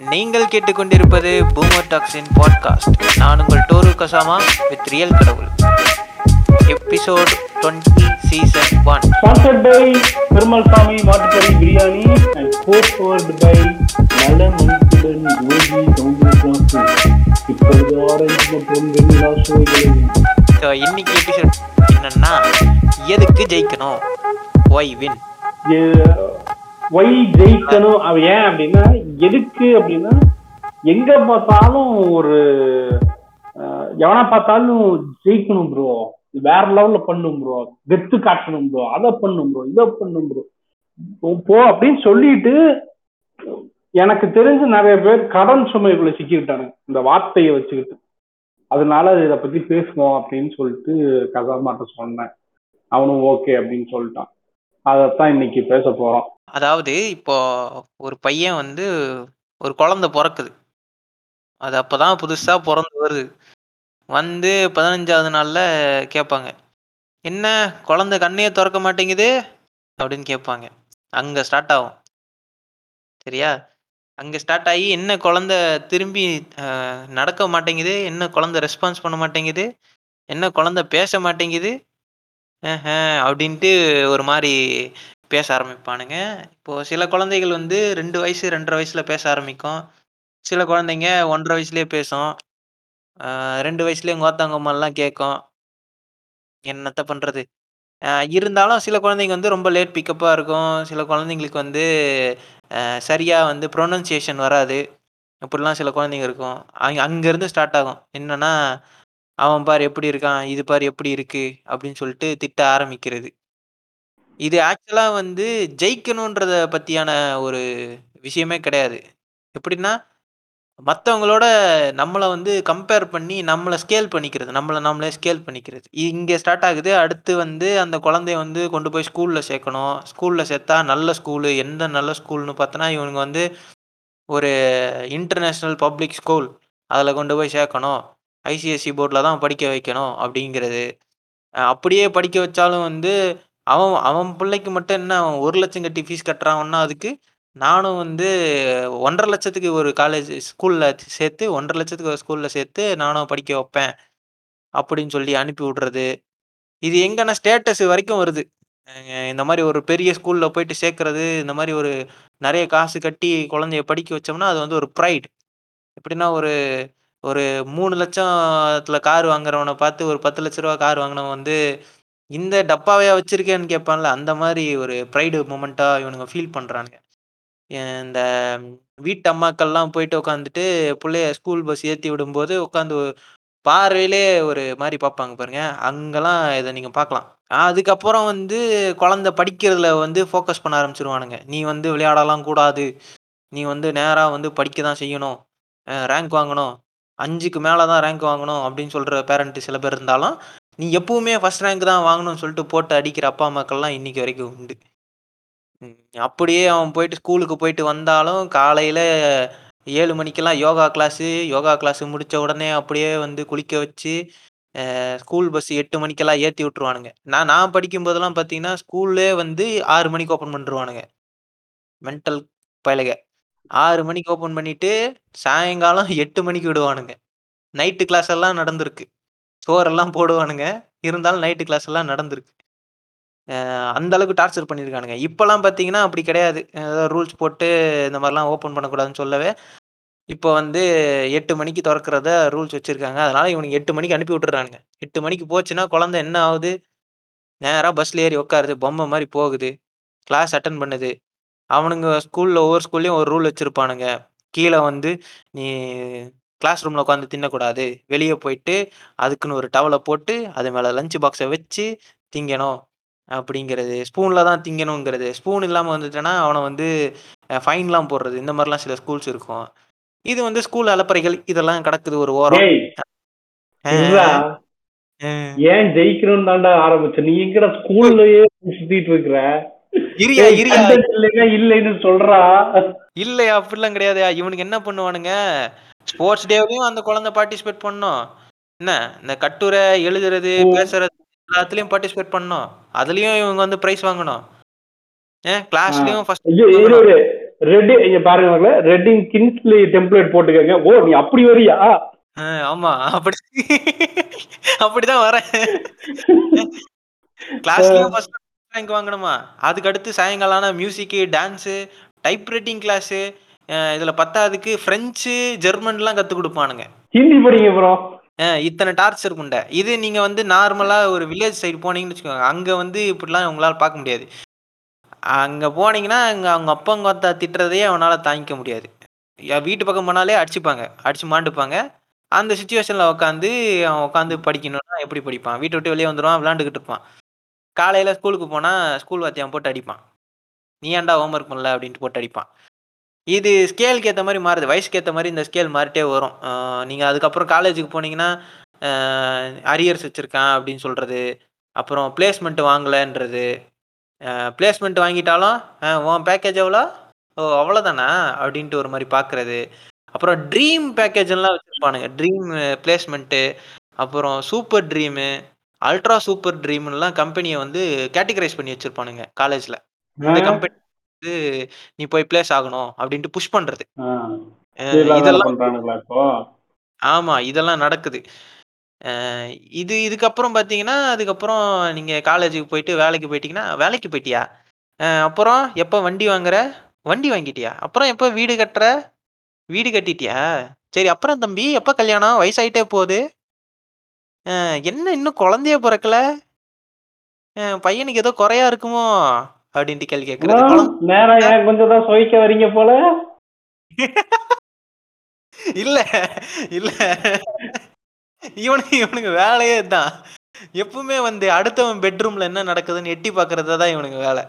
நீங்கள் கேட்டுக்கொண்டிருப்பது boomer toxin podcast நான் உங்கள் டோரு கசாமா வித் ரியல் கடவுள். Episode twenty season one sponsored by Perumal Sami மாட்டுக்கறி பிரியாணி அண்ட் கோபவர்டு பை நல்ல மதிப்புடன் யோகி சௌந்தரராசு இப்பொழுது ஆரஞ்சு மற்றும் வெண்ணிலா ஸோ இன்னைக்கு எபிசோட் என்னன்னா எதுக்கு ஜெயிக்கணும்? ஒய் வின் ஒய் ஜெயிக்கணும்? அவ ஏன் அப்படின்னா எதுக்கு அப்படின்னா எங்க பார்த்தாலும் ஒரு எவனா பார்த்தாலும் ஜெயிக்கணும் ப்ரோ வேற லெவல்ல பண்ணும் ப்ரோ கெத்து காட்டணும் ப்ரோ அதை பண்ணும் ப்ரோ இதை பண்ணும் ப்ரோ போ அப்படின்னு சொல்லிட்டு எனக்கு தெரிஞ்சு நிறைய பேர் கடன் சுமைக்குள்ள சிக்கிக்கிட்டானுங்க இந்த வார்த்தையை வச்சுக்கிட்டு. அதனால இதை பத்தி பேசுவோம் அப்படின்னு சொல்லிட்டு கதாமாட்ட சொன்னேன். அவனும் ஓகே அப்படின்னு சொல்லிட்டான். அதைத்தான் இன்னைக்கு பேச போறோம். அதாவது இப்போ ஒரு பையன் வந்து ஒரு குழந்தை பிறக்குது. அது அப்போதான் புதுசா பிறந்து வருது. வந்து பதினஞ்சாவது நாள்ல கேட்பாங்க என்ன குழந்தை கண்ணையே திறக்க மாட்டேங்குது? அப்படின்னு கேட்பாங்க. அங்க ஸ்டார்ட் ஆகும். சரியா? அங்க ஸ்டார்ட் ஆகி என்ன குழந்தை திரும்பி அஹ், நடக்க மாட்டேங்குது? என்ன குழந்தை ரெஸ்பான்ஸ் பண்ண மாட்டேங்குது? என்ன குழந்தை பேச மாட்டேங்குது? ஆஹ், அப்படின்ட்டு ஒரு மாதிரி பேச ஆரம்பிப்பானுங்க. இப்போ சில குழந்தைகள் வந்து ரெண்டு வயசு ரெண்டரை வயசுல பேச ஆரம்பிக்கும். சில குழந்தைங்க ஒன்றரை வயசுலயே பேசும். ஆஹ் ரெண்டு வயசுலயே கோத்தாங்கம்மாலாம் கேட்கும். என்னத்த பண்றது? இருந்தாலும் சில குழந்தைங்க வந்து ரொம்ப லேட் பிக்கப்பாக இருக்கும். சில குழந்தைங்களுக்கு வந்து சரியாக சரியா வந்து ப்ரொனன்சியேஷன் வராது. அப்படிலாம் சில குழந்தைங்க இருக்கும். அங்கே அங்கேருந்து ஸ்டார்ட் ஆகும். என்னன்னா அவன் பார் எப்படி இருக்கான் இது பார் எப்படி இருக்கு அப்படின்னு சொல்லிட்டு திட்ட ஆரம்பிக்கிறது. இது ஆக்சுவலா வந்து ஜெயிக்கணுன்றத பத்தியான ஒரு விஷயமே கிடையாது. எப்படின்னா மற்றவங்களோட நம்மளை வந்து கம்பேர் பண்ணி நம்மளை ஸ்கேல் பண்ணிக்கிறது நம்மளை நம்மளே ஸ்கேல் பண்ணிக்கிறது. இங்கே ஸ்டார்ட் ஆகுது அடுத்து வந்து அந்த குழந்தைய வந்து கொண்டு போய் ஸ்கூலில் சேர்க்கணும். ஸ்கூலில் சேர்த்தா நல்ல ஸ்கூலு எந்த நல்ல ஸ்கூல்னு பார்த்தோன்னா இவனுங்க வந்து ஒரு இன்டர்நேஷ்னல் பப்ளிக் ஸ்கூல் அதில் கொண்டு போய் சேர்க்கணும். ஐசிஎஸ்சி போர்டில் தான் படிக்க வைக்கணும் அப்படிங்கிறது. அப்படியே படிக்க வச்சாலும் வந்து அவன் அவன் பிள்ளைக்கு மட்டும் என்ன அவன் ஒரு லட்சம் கட்டி ஃபீஸ் கட்டுறான்னா அதுக்கு நானும் வந்து ஒன்றரை லட்சத்துக்கு ஒரு காலேஜ் ஸ்கூலில் சேர்த்து ஒன்றரை லட்சத்துக்கு ஒரு ஸ்கூலில் சேர்த்து நானும் படிக்க வைப்பேன் அப்படின்னு சொல்லி அனுப்பி விடுறது. இது எங்கன்னா ஸ்டேட்டஸ் வரைக்கும் வருது. இந்த மாதிரி ஒரு பெரிய ஸ்கூலில் போயிட்டு சேர்க்கறது இந்த மாதிரி ஒரு நிறைய காசு கட்டி குழந்தைய படிக்க வச்சோம்னா அது வந்து ஒரு ப்ரைட் எப்படின்னா ஒரு ஒரு மூணு லட்சத்துல கார் வாங்குறவனை பார்த்து ஒரு பத்து லட்ச ரூபா கார் வாங்கினவன் வந்து இந்த டப்பாவையா வச்சுருக்கேன்னு கேட்பான்ல அந்த மாதிரி ஒரு ப்ரைடு மூமெண்ட்டாக இவனுங்க ஃபீல் பண்றானுங்க. இந்த வீட்டு அம்மாக்கள்லாம் போயிட்டு உட்காந்துட்டு பிள்ளைய ஸ்கூல் பஸ் ஏற்றி விடும்போது உட்காந்து பார்வையிலே ஒரு மாதிரி பார்ப்பாங்க பாருங்க. அங்கெல்லாம் இதை நீங்கள் பார்க்கலாம். அதுக்கப்புறம் வந்து குழந்தை படிக்கிறதுல வந்து ஃபோக்கஸ் பண்ண ஆரம்பிச்சிருவானுங்க. நீ வந்து விளையாடலாம் கூடாது. நீ வந்து நேராக வந்து படிக்க தான் செய்யணும் ரேங்க் வாங்கணும். அஞ்சுக்கு மேலே தான் ரேங்க் வாங்கணும் அப்படின்னு சொல்கிற பேரண்ட்டு சில பேர் இருந்தாலும் நீ எப்பவுமே ஃபஸ்ட் ரேங்க் தான் வாங்கணும்னு சொல்லிட்டு போட்டு அடிக்கிற அப்பா அம்மாக்கள்லாம் இன்னைக்கு வரைக்கும் உண்டு. ம், அப்படியே அவன் போயிட்டு ஸ்கூலுக்கு போயிட்டு வந்தாலும் காலையில் ஏழு மணிக்கெல்லாம் யோகா கிளாஸு யோகா கிளாஸ் முடித்த உடனே அப்படியே வந்து குளிக்க வச்சு ஸ்கூல் பஸ் எட்டு மணிக்கெல்லாம் ஏற்றி விட்ருவானுங்க நான் நான் படிக்கும்போதெல்லாம் பார்த்தீங்கன்னா ஸ்கூல்லே வந்து ஆறு மணிக்கு ஓப்பன் பண்ணிருவானுங்க. மென்டல் பயலுக. ஆறு மணிக்கு ஓப்பன் பண்ணிட்டு சாயங்காலம் எட்டு மணிக்கு விடுவானுங்க. நைட்டு கிளாஸ் எல்லாம் நடந்திருக்கு. சோறெல்லாம் போடுவானுங்க. இருந்தாலும் நைட்டு கிளாஸ் எல்லாம் நடந்திருக்கு. அஹ் அந்த அளவுக்கு டார்ச்சர் பண்ணியிருக்கானுங்க இப்போலாம் பார்த்தீங்கன்னா அப்படி கிடையாது. ரூல்ஸ் போட்டு இந்த மாதிரிலாம் ஓப்பன் பண்ணக்கூடாதுன்னு சொல்லவே இப்போ வந்து எட்டு மணிக்கு திறக்கிறத ரூல்ஸ் வச்சுருக்காங்க. அதனால இவனுக்கு எட்டு மணிக்கு அனுப்பி விட்டுறானுங்க. எட்டு மணிக்கு போச்சுன்னா குழந்தை என்ன ஆகுது? நேராக பஸ்ஸில் ஏறி உட்காருது. பொம்மை மாதிரி போகுது. கிளாஸ் அட்டன் பண்ணுது. அவனுங்க ஸ்கூலில் ஒவ்வொரு ஸ்கூல்லையும் ஒரு ரூல் வச்சுருப்பானுங்க. கீழே வந்து நீ கிளாஸ் ரூமில் உட்காந்து தின்னக்கூடாது. வெளியே போயிட்டு அதுக்குன்னு ஒரு டவலை போட்டு அது மேலே லஞ்ச் பாக்ஸை வச்சு திங்கணும். அப்படிங்கிறது. ஸ்பூனில் தான் திங்கணுங்கிறது. ஸ்பூன் இல்லாமல் வந்துட்டேன்னா அவனை வந்து ஃபைன்லாம் போடுறது. இந்த மாதிரிலாம் சில ஸ்கூல்ஸ் இருக்கும். இது வந்து ஸ்கூல் அலப்பறைகள். இதெல்லாம் கிடக்குது ஒரு ஓரம். ஏன் ஜெயிக்கணும்னு தாண்டா ஆரம்பிச்ச? நீ எங்கடா ஸ்கூல்லயே சுத்திட்டு இருக்கிற? இரியா இரியா. content இல்லைன்னா சொல்றா. இல்லையா அப்படிலாம் கிடையாது. இவனுக்கு என்ன பண்ணுவானுங்க? ஸ்போர்ட்ஸ் டேவிலையும் அந்த குழந்தை பார்ட்டிசிபேட் பண்ணும். என்ன? இந்த கட்டுரை எழுதுறது. பேசுறது எல்லாத்துலயும் பார்ட்டிசிபேட் பண்ணும். அதுலயும் இவங்க வந்து பிரைஸ் வாங்கணும். ஏன் கிளாஸ்லயும் ஃபர்ஸ்ட் ஐயோ, இரு, இரு. ரெட் இங்க பாருங்க ரெட்டிங் கின்ஸ்லி டெம்ப்ளேட் போட்டுக்கங்க. ஓ நீ அப்படி வரியா? ஆமா. அப்படி அப்படிதான் வரேன். கிளாஸ்லயும் ஃபர்ஸ்ட் ரேங்க் வாங்கணுமா? அதுக்கு அடுத்து சாயங்காலம் ஆனா music dance type writing class இதுல பத்தாவதுக்கு பிரெஞ்சு ஜெர்மன்லாம் கத்து கொடுப்பானுங்க. ஹிந்தி படிங்க ப்ரோ இத்தனை டார்ச்சர் குண்ட இது நீங்க வந்து நார்மலா ஒரு வில்லேஜ் சைடு போனீங்கன்னு வச்சுக்கோங்க. அங்க வந்து இப்படிலாம் உங்களால பார்க்க முடியாது. அங்க போனீங்கன்னா அங்க அவங்க அப்பா அவங்க அத்தா திட்டுறதையே அவனால தாங்கிக்க முடியாது. வீட்டு பக்கம் போனாலே அடிச்சுப்பாங்க. அடிச்சு மாண்டுப்பாங்க. அந்த சுச்சுவேஷன்ல உட்காந்து அவன் உட்காந்து படிக்கணும்னா எப்படி படிப்பான்? வீட்டை விட்டு வெளியே வந்துடுவான் விளாண்டுக்கிட்டு இருப்பான். காலையில் ஸ்கூலுக்கு போனால் ஸ்கூல் வாத்தியான் போட்டு அடிப்பான். நீ ஏன்டா ஹோம்ஒர்க் பண்ணல? அப்படின்ட்டு போட்டு அடிப்பான். இது ஸ்கேலுக்கு ஏற்ற மாதிரி மாறுது. வயசுக்கு ஏற்ற மாதிரி இந்த ஸ்கேல் மாறிட்டே வரும். நீங்கள் அதுக்கப்புறம் காலேஜுக்கு போனீங்கன்னா அரியர்ஸ் வச்சுருக்கான் அப்படின்னு சொல்கிறது அப்புறம் பிளேஸ்மெண்ட் வாங்கலைன்றது. பிளேஸ்மெண்ட் வாங்கிட்டாலும் உன் பேக்கேஜ் எவ்வளோ? ஓ அவ்வளோதானா? அப்படின்ட்டு ஒரு மாதிரி பார்க்குறது அப்புறம் ட்ரீம் பேக்கேஜ் எல்லாம் ட்ரீம் பிளேஸ்மெண்ட்டு அப்புறம் சூப்பர் ட்ரீமு அல்ட்ரா சூப்பர் ட்ரீம்லாம் கம்பெனியை வந்து கேட்டகரைஸ் பண்ணி வச்சிருப்பானுங்க காலேஜ்ல இந்த கம்பெனி வந்து நீ போய் பிளேஸ் ஆகணும் அப்படின்ட்டு புஷ் பண்றது. இதெல்லாம் ஆமா இதெல்லாம் நடக்குது. இது இதுக்கப்புறம் பார்த்தீங்கன்னா அதுக்கப்புறம் நீங்க காலேஜுக்கு போயிட்டு வேலைக்கு போயிட்டீங்கன்னா வேலைக்கு போயிட்டியா? அப்புறம் எப்போ வண்டி வாங்குற? வண்டி வாங்கிட்டியா? அப்புறம் எப்போ வீடு கட்டுற? வீடு கட்டிட்டியா? சரி அப்புறம் தம்பி எப்போ கல்யாணம்? வயசாயிட்டே போகுது. அஹ் என்ன இன்னும் குழந்தைய பிறக்கல? பையனுக்கு ஏதோ குறையா இருக்குமோ? அப்படின்ட்டு கேள்வி கேட்கறது. குழந்தை நேரா கொஞ்சம் தான் சுவைக்க வரீங்க போல? இல்ல இல்ல. இவனுக்கு இவனுக்கு வேலையே தான் எப்பவுமே வந்து அடுத்தவன் பெட்ரூம்ல என்ன நடக்குதுன்னு எட்டி பாக்குறது தான் இவனுக்கு வேலை.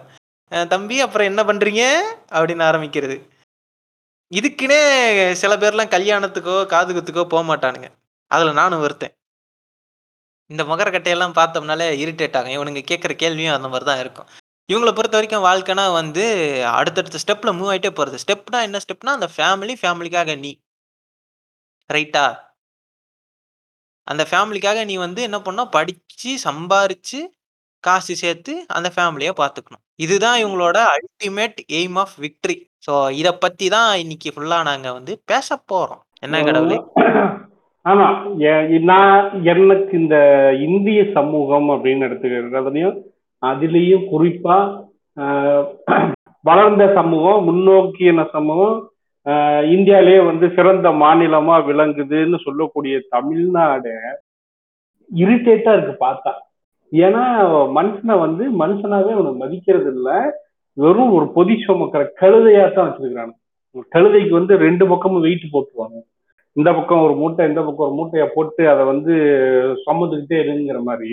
தம்பி அப்புறம் என்ன பண்றீங்க? அப்படின்னு ஆரம்பிக்கிறது. இதுக்குன்னே சில பேர்லாம் கல்யாணத்துக்கோ காது குத்துக்கோ போக மாட்டானுங்க அதுல நானும் வருத்தேன். இந்த முகரக்கட்டையெல்லாம் பார்த்தோம்னாலே இரிட்டேட் ஆகும். இவனுங்க கேட்குற கேள்வியும் அந்த மாதிரி தான் இருக்கும். இவங்களை பொறுத்த வரைக்கும் வாழ்க்கைனா வந்து அடுத்தடுத்த ஸ்டெப்ல மூவ் ஆயிட்டே போறது. ஸ்டெப்னா என்ன ஸ்டெப்னா அந்த ஃபேமிலி ஃபேமிலிக்காக நீ. ரைட்டா அந்த ஃபேமிலிக்காக நீ வந்து என்ன பண்ண படிச்சு சம்பாரிச்சு காசு சேர்த்து அந்த ஃபேமிலியை பார்த்துக்கணும். இதுதான் இவங்களோட ultimate aim of victory so இதை பத்தி தான் இன்னைக்கு ஃபுல்லா நாங்க வந்து பேச போறோம். என்ன கடவுளே? ஆமா நான் எனக்கு இந்த இந்திய சமூகம் அப்படின்னு எடுத்துக்கிறதுலயும் அதுலயும் குறிப்பா வளர்ந்த சமூகம் முன்னோக்கின சமூகம் இந்தியாலே வந்து சிறந்த மாநிலமா விளங்குதுன்னு சொல்லக்கூடிய தமிழ்நாடு இரிட்டேட்டா இருக்கு பார்த்தா. ஏன்னா மனுஷனை வந்து மனுஷனாவே அவனை மதிக்கிறது இல்லை வெறும் ஒரு பொதி சுமக்கிற கழுதையா தான் வச்சிருக்கிறாங்க கழுதைக்கு வந்து ரெண்டு பக்கமும் வெயிட் போட்டுருவாங்க. இந்த பக்கம் ஒரு மூட்டை இந்த பக்கம் ஒரு மூட்டையை போட்டு அதை வந்து சுமந்துக்கிட்டே இருங்கிற மாதிரி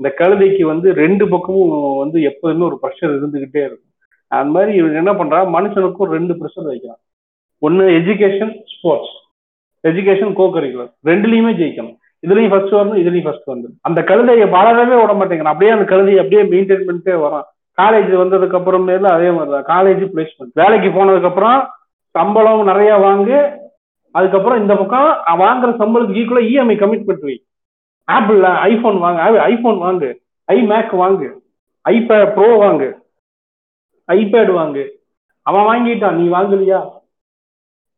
இந்த கழுதைக்கு வந்து ரெண்டு பக்கமும் வந்து எப்போதுமே ஒரு ப்ரெஷர் இருந்துகிட்டே இருக்கும். அந்த மாதிரி இவங்க என்ன பண்றா? மனுஷனுக்கும் ரெண்டு ப்ரெஷர் வைக்கிறான். ஒன்று education sports education co curricular ரெண்டுலையுமே ஜெயிக்கணும். இதுலயும் ஃபர்ஸ்ட் வரணும் இதுலயும் ஃபர்ஸ்ட் வந்து அந்த கழுதையை வளரவே விட மாட்டேங்கிறான். அப்படியே அந்த கழுதையை அப்படியே மெயின்டைன் பண்ணிட்டே வரான். காலேஜ் வந்ததுக்கு அப்புறமேல அதே மாதிரி தான் காலேஜ் பிளேஸ்மெண்ட் வேலைக்கு போனதுக்கு அப்புறம் சம்பளம் நிறைய வாங்கி அதுக்கப்புறம் இந்த பக்கம் அவன் வாங்குற சம்பளத்துக்கு ஈக்குவலா இஎம்ஐ கமிட்மெண்ட் வை. ஆப்பிள் ஐபோன் வாங்க ஐபோன் வாங்கு ஐ மேக் வாங்கு ஐபேட் ப்ரோ வாங்கு ஐபேட் வாங்கு. அவன் வாங்கிட்டான் நீ வாங்கலையா?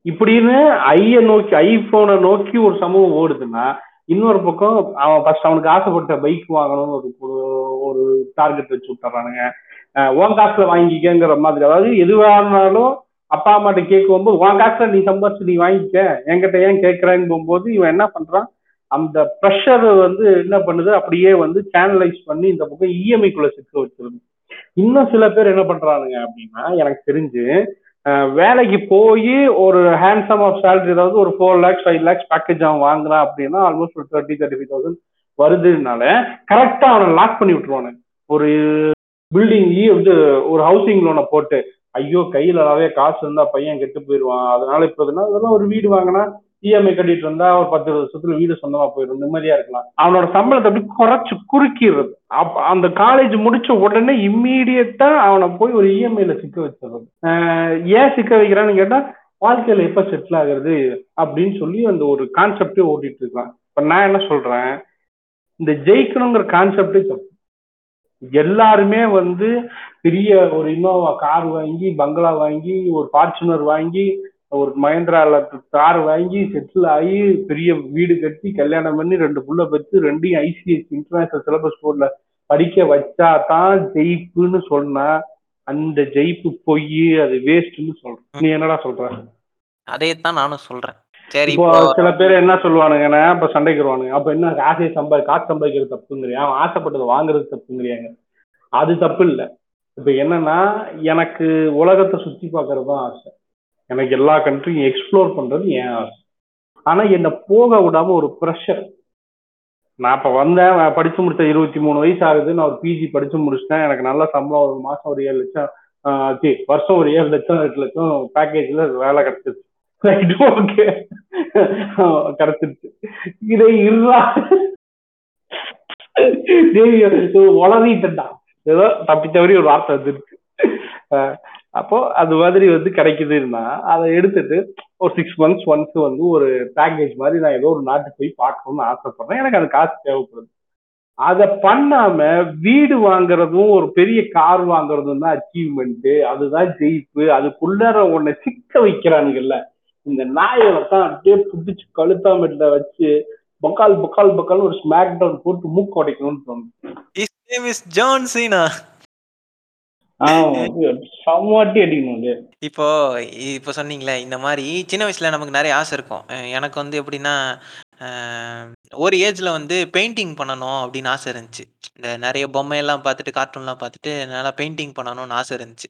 இப்படின்னு ஐய நோக்கி ஐபோனை நோக்கி ஒரு சமூகம் ஓடுதுன்னா இன்னொரு பக்கம் அவன் ஃபர்ஸ்ட் அவனுக்கு ஆசைப்பட்ட பைக் வாங்கணும்னு ஒரு ஒரு- டார்கெட் வச்சு விட்டுறானுங்க. அஹ் உன் காசுல வாங்கிக்கங்கிற மாதிரி. அதாவது எதுவா இருந்தாலும் அப்பா அம்மாட்ட கேட்கும் போது உன் காசுல நீ சம்பாதிச்சு நீ வாங்கிக்க. என்கிட்ட ஏன் கேட்கறேன்னு போகும்போது இவன் என்ன பண்றான்? அந்த ப்ரெஷர் வந்து என்ன பண்ணுது? அப்படியே வந்து சேனலைஸ் பண்ணி இந்த பக்கம் இஎம்ஐக்குள்ள சிக்க வச்சிருது. இன்னும் சில பேர் என்ன பண்றானுங்க அப்படின்னா எனக்கு தெரிஞ்சு வேலைக்கு போய் ஒரு ஹேண்ட்ஸம் ஆஃப் சேலரி அதாவது ஒரு four lakhs five lakhs package அவன் வாங்குறான் அப்படின்னா ஆல்மோஸ்ட் ஒரு தேர்ட்டி தேர்ட்டி ஃபைவ் தௌசண்ட் வருதுனால கரெக்டா அவனை லாக் பண்ணி விட்டுருவானு ஒரு பில்டிங் வந்து ஒரு ஹவுசிங் லோனை போட்டு ஐயோ கையில நிறைய காசு இருந்தா பையன் கெட்டு போயிடுவான். அதனால இப்ப இதுனா அதெல்லாம் ஒரு வீடு வாங்கினா இஎம்ஐ கட்டிட்டு இருந்தா ஒரு பத்து வருஷத்துல வீடு சொந்தமா போயிடும் நிம்மதியா இருக்கலாம். அவனோட சம்பளத்தை அப்படி குறைச்சு குறுக்கிடுறது. அப்ப அந்த காலேஜ் முடிச்ச உடனே இம்மீடியட்டா அவனை போய் ஒரு இஎம்ஐல சிக்க வச்சிடுறது. ஏன் சிக்க வைக்கிறான்னு கேட்டா வாழ்க்கையில எப்ப செட்டில் ஆகுறது அப்படின்னு சொல்லி அந்த ஒரு கான்செப்டே ஓட்டிட்டு இருக்கான். இப்ப நான் என்ன சொல்றேன் இந்த ஜெயிக்கணுங்கிற கான்செப்டே தப்பு எல்லாருமே வந்து பெரிய ஒரு இன்னோவா கார் வாங்கி பங்களா வாங்கி ஒரு ஃபார்ச்சுனர் வாங்கி ஒரு மகேந்திரால கார் வாங்கி செட்டில் ஆகி பெரிய வீடு கட்டி கல்யாணம் பண்ணி ரெண்டு புள்ள பெற்று ரெண்டையும் ஐசிஎஸ் இன்டர்நேஷனல் சிலபஸ் போர்டில் படிக்க வச்சா தான் ஜெயிப்புன்னு சொன்னா அந்த ஜெயிப்பு பொய் அது வேஸ்ட்னு சொல்றேன். நீ என்னடா சொல்ற? தான் நானும் சொல்றேன். சரி இப்போ சில பேர் என்ன சொல்லுவானுங்கன்னா இப்ப சண்டைக்கு வருவானுங்க அப்ப என்ன ஆசையை சம்பாதி காசு சம்பாதிக்கிறது தப்புங்கிறியா? அவன் ஆசைப்பட்டதை வாங்குறது தப்புங்கிறியாங்க. அது தப்பு இல்லை. இப்ப என்னன்னா எனக்கு உலகத்தை சுத்தி பார்க்கறது தான் ஆசை. எனக்கு எல்லா கண்ட்ரியும் எக்ஸ்ப்ளோர் பண்றது என் ஆசை. ஆனா என்னை போக விடாம ஒரு ப்ரெஷர் நான் இப்ப வந்தேன் நான் படிச்சு முடிச்ச இருபத்தி மூணு வயசு ஆகுது. நான் ஒரு பிஜி படிச்சு முடிச்சிட்டேன். எனக்கு நல்ல சம்பளம் ஒரு மாசம் ஒரு ஏழு லட்சம் வருஷம் ஒரு ஏழு லட்சம் எட்டு லட்சம் பேக்கேஜ்ல வேலை கிடைச்சிருச்சு. ஓகே கிடைச்சிருச்சு இதை இருடா உளறிட்டா ஏதோ தப்பி மாதிரி ஒரு வார்த்தை வந்துருச்சு அப்போ அது மாதிரி வந்து கிடைக்குதுன்னா அதை எடுத்துட்டு ஒரு சிக்ஸ் மந்த்ஸ் ஒன்ஸ் வந்து ஒரு பேக்கேஜ் மாதிரி நான் ஏதோ ஒரு நாட்டுக்கு போய் பார்க்கணும்னு ஆசைப்படுறேன். எனக்கு அது காசு தேவைப்படுது. அதை பண்ணாம வீடு வாங்குறதும் ஒரு பெரிய கார் வாங்குறதும் தான் அச்சீவ்மெண்ட் அதுதான் ஜெயிப்பு. அதுக்குள்ளார உன்னை சிக்க வைக்கிறானுங்கல்ல. இந்த நாயை தான் அப்படியே புடிச்சு கழுத்தாமட்டில வச்சு பக்கால் பக்கால் பக்கால் ஒரு ஸ்மாக் டவுன் போட்டு மூக்கு உடைக்கணும்னு தோணுது. ஆஹ் சம்மாட்டி அடிக்கணும் அது இப்போ இப்போ சொன்னீங்களே இந்த மாதிரி சின்ன வயசுல நமக்கு நிறைய ஆசை இருக்கும். எனக்கு வந்து எப்படின்னா ஒரு ஏஜ்ல வந்து பெயிண்டிங் பண்ணணும் அப்படின்னு ஆசை இருந்துச்சு. இந்த நிறைய பொம்மையெல்லாம் பார்த்துட்டு கார்ட்டூன்லாம் பார்த்துட்டு நல்லா பெயிண்டிங் பண்ணணும்னு ஆசை இருந்துச்சு.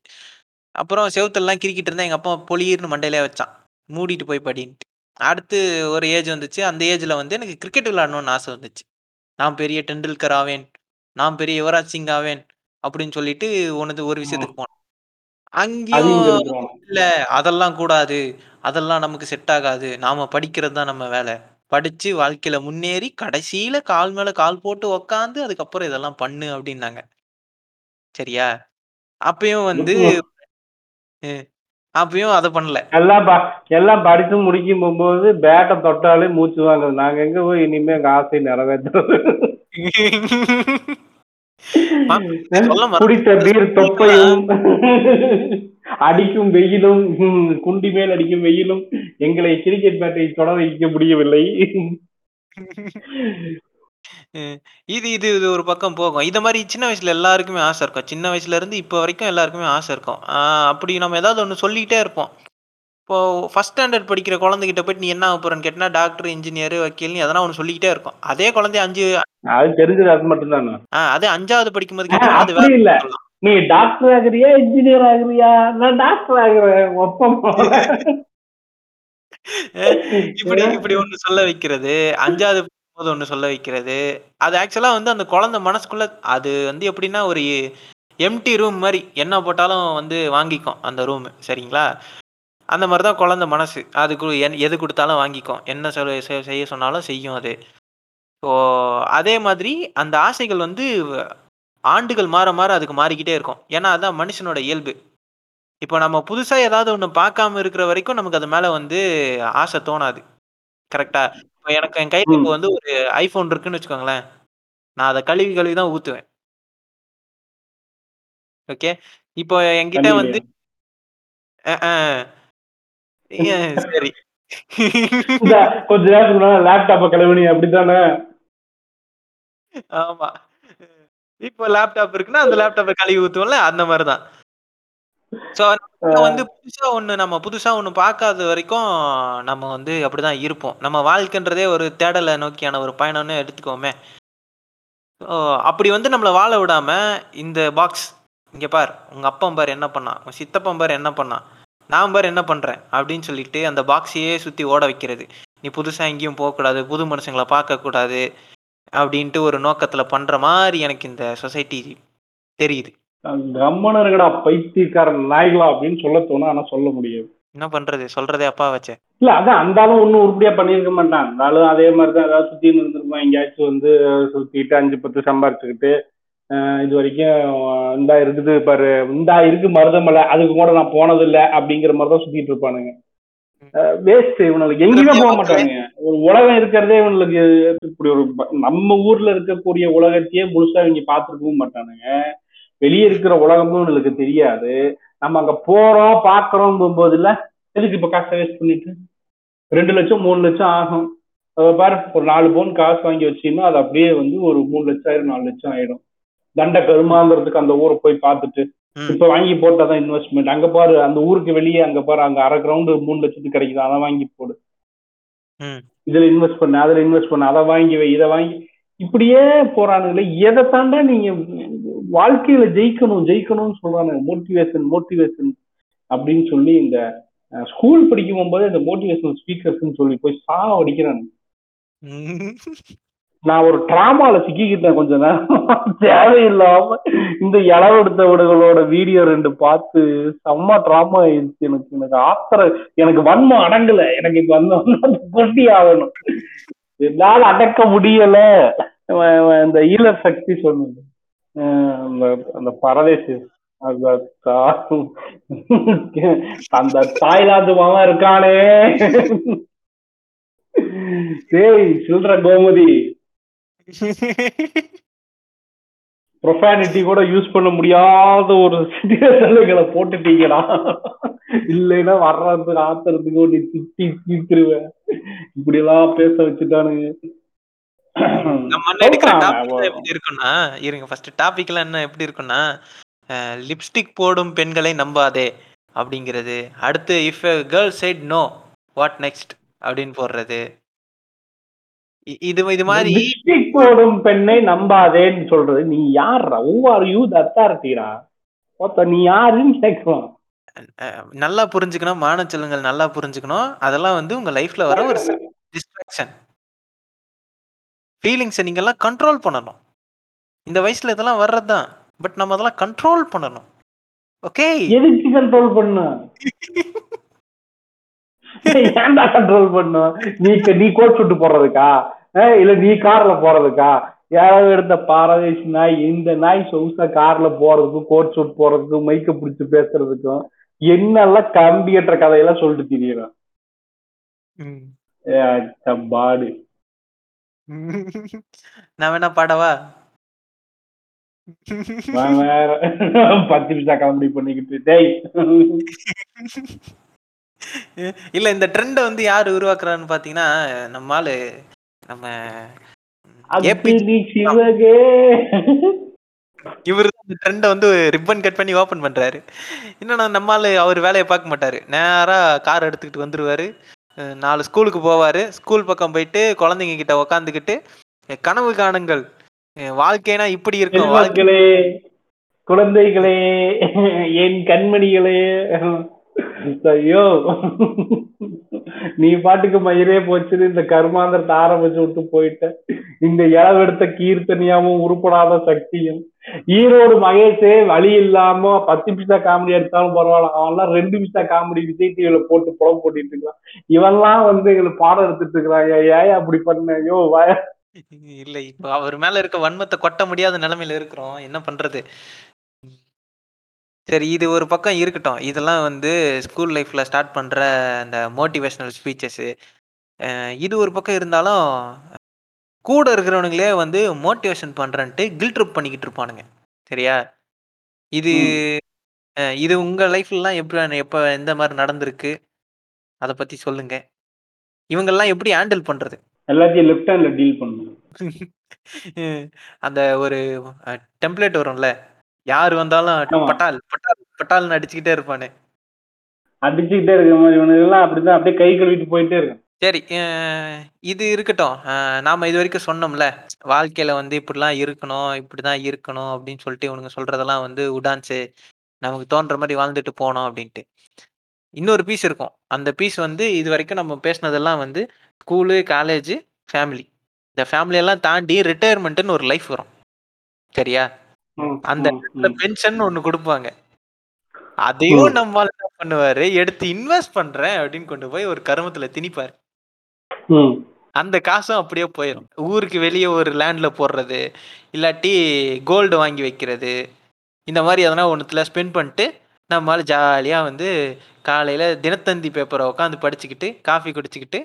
அப்புறம் செவுத்தெல்லாம் கிரிக்கிட்டு இருந்தா எங்க அப்பா பொலியிர்னு மண்டையிலே வச்சான். மூடிட்டு போய் படின்ட்டு. அடுத்து ஒரு ஏஜ் வந்துச்சு. அந்த ஏஜ்ல வந்து எனக்கு கிரிக்கெட் விளையாடணும்னு ஆசை வந்துச்சு. நான் பெரிய டெண்டுல்கர் ஆவேன். நான் பெரிய யுவராஜ் சிங் ஆவேன் அப்படின்னு சொல்லிட்டு ஒன்று ஒரு விஷயத்துக்கு போனேன். அங்கேயும் இல்ல அதெல்லாம் கூடாது. அதெல்லாம் நமக்கு செட் ஆகாது. நாம படிக்கிறது தான் நம்ம வேலை. படிச்சு வாழ்க்கையில முன்னேறி கடைசியில கால் மேல கால் போட்டு உக்காந்து அதுக்கப்புறம் இதெல்லாம் பண்ணு அப்படின்னாங்க. சரியா? அப்பயும் வந்து அப்பயும் அதை பண்ணல. எல்லாம் எல்லாம் படிச்சு முடிக்கும் போகும்போது பேட்டை தொட்டாலே மூச்சு வாங்குது. நாங்க எங்க போய் இனிமே எங்க ஆசை நிறைவேற்றுறது. குடித்த பீர் தொப்பையும் அடிக்கும் வெயிலும் குண்டி மேல் அடிக்கும் வெயிலும் எங்களை கிரிக்கெட் பேட்டை தொட வைக்க முடியவில்லை. இது இது இது ஒரு பக்கம் போகும். இந்த மாதிரி சின்ன வயசுல எல்லாருக்குமே ஆசை இருக்கும். சின்ன வயசுல இருந்து இப்போ வரைக்கும் எல்லாருக்குமே ஆசை இருக்கும். ஆஹ் அப்படி நம்ம ஏதாவது ஒன்று சொல்லிக்கிட்டே இருப்போம். இப்போ ஃபர்ஸ்ட் ஸ்டாண்டர்ட் படிக்கிற குழந்தைகிட்ட போயிட்டு நீ என்ன ஆக போறேன்னு கேட்டினா டாக்டர் இன்ஜினியர் வக்கீல்னு எதனா ஒன்று சொல்லிக்கிட்டே இருக்கும். அதே குழந்தை அஞ்சு அது தெரிஞ்சது அது மட்டும் தானே? ஆஹ் அதே அஞ்சாவது படிக்கும்போது ஆ, கேட்டீங்கன்னா அது அப்படி வேற இல்ல. சொல்லலாம். நீ டாக்டர் ஆகுறியா இன்ஜினியர் ஆகுறியா? நான் டாக்டர் ஆகுறேன் ஒப்பம் இப்படி இப்படி ஒண்ணு சொல்ல வைக்கிறது. அஞ்சாவது போது ஒன்று சொல்ல வைக்கிறது. அது ஆக்சுவலாக வந்து அந்த குழந்தை மனசுக்குள்ள அது வந்து எப்படின்னா ஒரு எம்டி ரூம் மாதிரி. என்ன போட்டாலும் வந்து வாங்கிக்கும் அந்த ரூம் சரிங்களா? அந்த மாதிரி தான் குழந்தை மனசு. அதுக்கு என்- எது கொடுத்தாலும் வாங்கிக்கும். என்ன சொல்ல செய்ய சொன்னாலும் செய்யும் அது. ஸோ அதே மாதிரி அந்த ஆசைகள் வந்து ஆண்டுகள் மாற மாற அதுக்கு மாறிக்கிட்டே இருக்கும். ஏன்னா அதுதான் மனுஷனோட இயல்பு. இப்போ நம்ம புதுசாக ஏதாவது ஒன்று பார்க்காம இருக்கிற வரைக்கும் நமக்கு அது மேலே வந்து ஆசை தோணாது. கரெக்டாக இப்போ எனக்கு என் கையில ம். இப்போ வந்து ஒரு ஐபோன் இருக்குன்னு வச்சுக்கோங்களேன். நான் அதை கழுவி கழுவி தான் ஊத்துவேன். ஓகே? இப்போ என்கிட்ட வந்து அஹ். ஏன், சரி. இந்த கொஞ்ச நேரத்துக்கு முன்னாடி லேப்டாப்ப கழுவுனி அப்படித்தானே? ஆமா. இப்போ லேப்டாப் இருக்குன்னா அந்த லேப்டாப்பை கழுவி ஊத்துவோம்ல அந்த மாதிரி தான் ஸோ வந்து புதுசா ஒண்ணு நம்ம புதுசா ஒண்ணு பார்க்காத வரைக்கும் நம்ம வந்து அப்படிதான் இருப்போம். நம்ம வாழ்க்கைன்றதே ஒரு தேடலை நோக்கியான ஒரு பயணம்னு எடுத்துக்கோமே. அப்படி வந்து நம்மளை வாழ விடாம இந்த பாக்ஸ் இங்க பார் உங்க அப்பா பார் என்ன பண்ணான் உங்க சித்தப்பன் பார் என்ன பண்ணான் நான் பார் என்ன பண்றேன் அப்படின்னு சொல்லிட்டு அந்த பாக்ஸையே சுத்தி ஓட வைக்கிறது. நீ புதுசா எங்கேயும் போகக்கூடாது புது மனுஷங்களை பார்க்க கூடாது அப்படின்ட்டு ஒரு நோக்கத்துல பண்ற மாதிரி எனக்கு இந்த சொசைட்டி தெரியுது. இருக்கடா பைத்தியக்கார நாய்களா அப்படின்னு சொல்ல தோணும் ஆனா சொல்ல முடியாது. என்ன பண்றது? சொல்றதே அப்பா வச்சே. இல்ல அதான் அந்த ஆளும் ஒன்றும் உருப்படியா பண்ணியிருக்க மாட்டான். அந்த ஆளும் அதே மாதிரி தான் ஏதாவது சுத்தி இருந்திருப்பான். எங்கேயாச்சும் வந்து சுத்திட்டு அஞ்சு பத்து சம்பாரிச்சுக்கிட்டு இது வரைக்கும் இந்தா இருக்குது பாரு இந்தா இருக்கு மருதமலை அதுக்கு கூட நான் போனதில்லை அப்படிங்கிற மாதிரி தான் சுத்திட்டு இருப்பானுங்க. வேஸ்ட் இவனுக்கு எங்கேயுமே போக மாட்டாங்க ஒரு உலகம் இருக்கிறதே இவனுக்கு இப்படி ஒரு நம்ம ஊர்ல இருக்கக்கூடிய உலகத்தையே முழுசா இவங்க பார்த்துருக்கவும் மாட்டானுங்க. வெளியே இருக்கிற உலகமும் இவனுக்கு தெரியாது. நம்ம அங்க போறோம் பாக்குறோம் போகும்போதுல எதுக்கு இப்ப காசை வேஸ்ட் பண்ணிட்டு? ரெண்டு லட்சம் மூணு லட்சம் ஆகும். பாரு ஒரு நாலு பவுன் காசு வாங்கி வச்சீங்கன்னா அது அப்படியே வந்து ஒரு மூணு லட்சம் ஆயிரம் நாலு லட்சம் ஆயிடும். தண்டை கருமாங்கிறதுக்கு அந்த ஊரை போய் பார்த்துட்டு. இப்ப வாங்கி போட்டாதான் இன்வெஸ்ட்மெண்ட் அங்க பாரு அந்த ஊருக்கு வெளியே அங்க பாரு அங்க அரை கிரவுண்டு மூணு லட்சத்துக்கு கிடைக்குது அதை வாங்கி போடு. இதுல இன்வெஸ்ட் பண்ண அதுல இன்வெஸ்ட் பண்ண அதை வாங்கி வை இதை வாங்கி. இப்படியே போறானுங்களே எதை தாண்டா நீங்க வாழ்க்கையில ஜெயிக்கணும் ஜெயிக்கணும்னு சொல்றானுங்க மோட்டிவேஷன் மோட்டிவேஷன் அப்படின்னு சொல்லி இந்த ஸ்கூல் படிக்கும் போகும்போது இந்த மோட்டிவேஷனல் ஸ்பீக்கர்ஸ்னு சொல்லி போய் சா அடிக்கிறானுங்க ம். நான் ஒரு டிராமால சிக்கிக்கிட்டேன் கொஞ்ச நேரம். தேவையில்லாம இந்த இளவெடுத்தவடுகளோட வீடியோ ரெண்டு பார்த்து செம்ம டிராமா ஆயிடுச்சு. எனக்கு எனக்கு ஆத்திர எனக்கு வன்மம் அடங்கல. எனக்கு இப்ப வந்தோம்னா கொட்டி ஆகணும். என்னால அடக்க முடியல. இந்த ஈழ சக்தி சொன்னது. அந்த அந்த பரதேசி அந்த அந்த தாய்லாந்து மாமா இருக்கானே. சரி சில்ற கோமதி. ப்ரொஃபானிட்டி கூட யூஸ் பண்ண முடியாத ஒரு சிச்சுவேஷன்களை போட்டுட்டீங்கடா. இல்லைன்னா வர்றதுக்கு ஆத்துறதுக்கு ஒரு திட்டி தீத்துருவேன் இப்படி எல்லாம் பேச வச்சுட்டானுங்க. நம்ம எடுக்கிற டாபிக். எப்படி இருக்குன்னா இருங்க ஃபர்ஸ்ட் டாபிக்ல என்ன எப்படி இருக்குன்னா லிப்ஸ்டிக் போடும் பெண்களை நம்பாதே அப்படிங்கிறது. அடுத்து if girl side no what next அப்படின்னு போடுறது. இது இது மாதிரி லிப்ஸ்டிக் போடும் பெண்ணை நம்பாதேன்னு சொல்றது நீ யார்ரா who are you? the அத்தாரிட்டிடா நீ யாருன்னு கேட்கலாம் நல்லா புரிஞ்சுக்கணும் மானச்செல்லுங்கள் நல்லா புரிஞ்சுக்கணும். அதெல்லாம் வந்து உங்க லைஃப்ல வர ஒரு டிஸ்ட்ராக்ஷன் ஃபீலிங்ஸை நீங்க எல்லாம் கண்ட்ரோல் பண்ணணும். இந்த வயசுல இதெல்லாம் வர்றதுதான். பட் நம்ம அதெல்லாம் கண்ட்ரோல் பண்ணணும். ஓகே எதுக்கு கண்ட்ரோல் பண்ண? ஏன்டா கண்ட்ரோல் பண்ணும் நீ நீ கோட் சுட்டு போடுறதுக்கா? இல்ல நீ கார்ல போறதுக்கா? யாராவது எடுத்த பாரதேசி நாய் இந்த நாய் சொகுசா கார்ல போறதுக்கும் கோட் சூட் போறதுக்கும் மைக்க பிடிச்சு பேசுறதுக்கும் என்னெல்லாம் கம்பியற்ற கதையெல்லாம் சொல்லிட்டு தெரியணும் பாடு. நான் வேணா பாடவா? பத்து நிமிஷம் காமெடி பண்ணிக்கிட்டு டேய். இல்ல இந்த ட்ரெண்ட வந்து யாரு உருவாக்குறான்னு பாத்தீங்கன்னா நம்ம ஆளு நம்ம இவரு இந்த ட்ரெண்ட வந்து ரிப்பன் கட் பண்ணி ஓபன் பண்றாரு. என்னன்னா நம்ம ஆளு அவர் வேலையை பார்க்க மாட்டாரு. நேரா கார் எடுத்துக்கிட்டு வந்துருவாரு. நாலு ஸ்கூலுக்கு போவாரு. ஸ்கூல் பக்கம் போயிட்டு குழந்தைங்க கிட்ட உக்காந்துக்கிட்டு கனவு காணுங்கள். வாழ்க்கைனா இப்படி இருக்கும். வாழ்க்கையே குழந்தைகளே என் கண்மணிகளே. ஐயோ. நீ பாட்டுக்கு மயிரே போச்சுன்னு இந்த கருமாந்திரத்தை ஆரம்பிச்சு விட்டு போயிட்ட. இந்த இளவெடுத்த கீர்த்தனியாவும் உருப்படாத சக்தியும். ஈரோடு மகேஷே வழி இல்லாம பத்து பிசா காமெடி எடுத்தாலும் பரவாயில்ல. அவன்லாம் ரெண்டு பிசா காமெடி விஜய் டிவில போட்டு புலம் போட்டுட்டு இருக்கான். இவன்லாம் வந்து எங்களுக்கு பாடம் எடுத்துட்டு இருக்கிறாங்க. ஏன் அப்படி பண்ண? ஐயோ வய. இல்ல இப்ப அவர் மேல இருக்க வன்மத்தை கொட்ட முடியாத நிலைமையில இருக்கிறோம். என்ன பண்றது? சரி இது ஒரு பக்கம் இருக்கட்டும். இதெல்லாம் வந்து ஸ்கூல் லைஃப்ல ஸ்டார்ட் பண்ற அந்த மோட்டிவேஷனல் ஸ்பீச்சஸ் இது ஒரு பக்கம் இருந்தாலும் கூட இருக்கிறவனுங்களே வந்து மோட்டிவேஷன் பண்றேன்ட்டு கில் ட்ரிப் பண்ணிக்கிட்டு இருப்பானுங்க. சரியா? இது இது உங்க லைஃப்லலாம் எப்படி எப்ப எந்த மாதிரி நடந்திருக்கு? அதை பத்தி சொல்லுங்க. இவங்கெல்லாம் எப்படி ஹேண்டில் பண்றது? எல்லாத்தையும் லெஃப்ட் ஹேண்ட்ல டீல் பண்ணணும். அந்த ஒரு டெம்ப்ளேட் வரும்ல? யார் வந்தாலும். பட்டால் பட்டால் பட்டால்னு அடிச்சுக்கிட்டே இருப்பானு. அடிச்சுக்கிட்டே இருக்க மாதிரி எல்லாம் அப்படிதான் அப்படியே கை கழுவிட்டு போயிட்டே இருக்கும் சரி அஹ் இது இருக்கட்டும். அஹ் நாம இது வரைக்கும் சொன்னோம்ல வாழ்க்கையில வந்து இப்படிலாம் இருக்கணும் இப்படிதான் இருக்கணும் அப்படின்னு சொல்லிட்டு இவனுங்க சொல்றதெல்லாம் வந்து உடான்ஸு நமக்கு தோன்ற மாதிரி வாழ்ந்துட்டு போனோம் அப்படின்ட்டு. இன்னொரு பீஸ் இருக்கும். அந்த பீஸ் வந்து இது வரைக்கும் நம்ம பேசினதெல்லாம் வந்து ஸ்கூலு காலேஜ் ஃபேமிலி இந்த ஃபேமிலி எல்லாம் தாண்டி ரிட்டையர்மெண்ட்னு ஒரு லைஃப் வரும். சரியா? ம், அந்த ம், ம். பென்ஷன் ஒண்ணு கொடுப்பாங்க. அதையும் நம்மால என்ன பண்ணுவாரு. எடுத்து இன்வெஸ்ட் பண்றேன் அப்படின்னு கொண்டு போய் ஒரு கருமத்துல திணிப்பாரு. அந்த காசும் அப்படியே போயிடும் ஊருக்கு வெளியே ஒரு லேண்ட்ல போடுறது இல்லாட்டி கோல்டு வாங்கி வைக்கிறது இந்த மாதிரி எதனா ஒன்றுத்துல ஸ்பெண்ட் பண்ணிட்டு நம்மளால ஜாலியாக வந்து காலையில தினத்தந்தி பேப்பர உட்காந்து படிச்சுக்கிட்டு, காஃபி குடிச்சுக்கிட்டு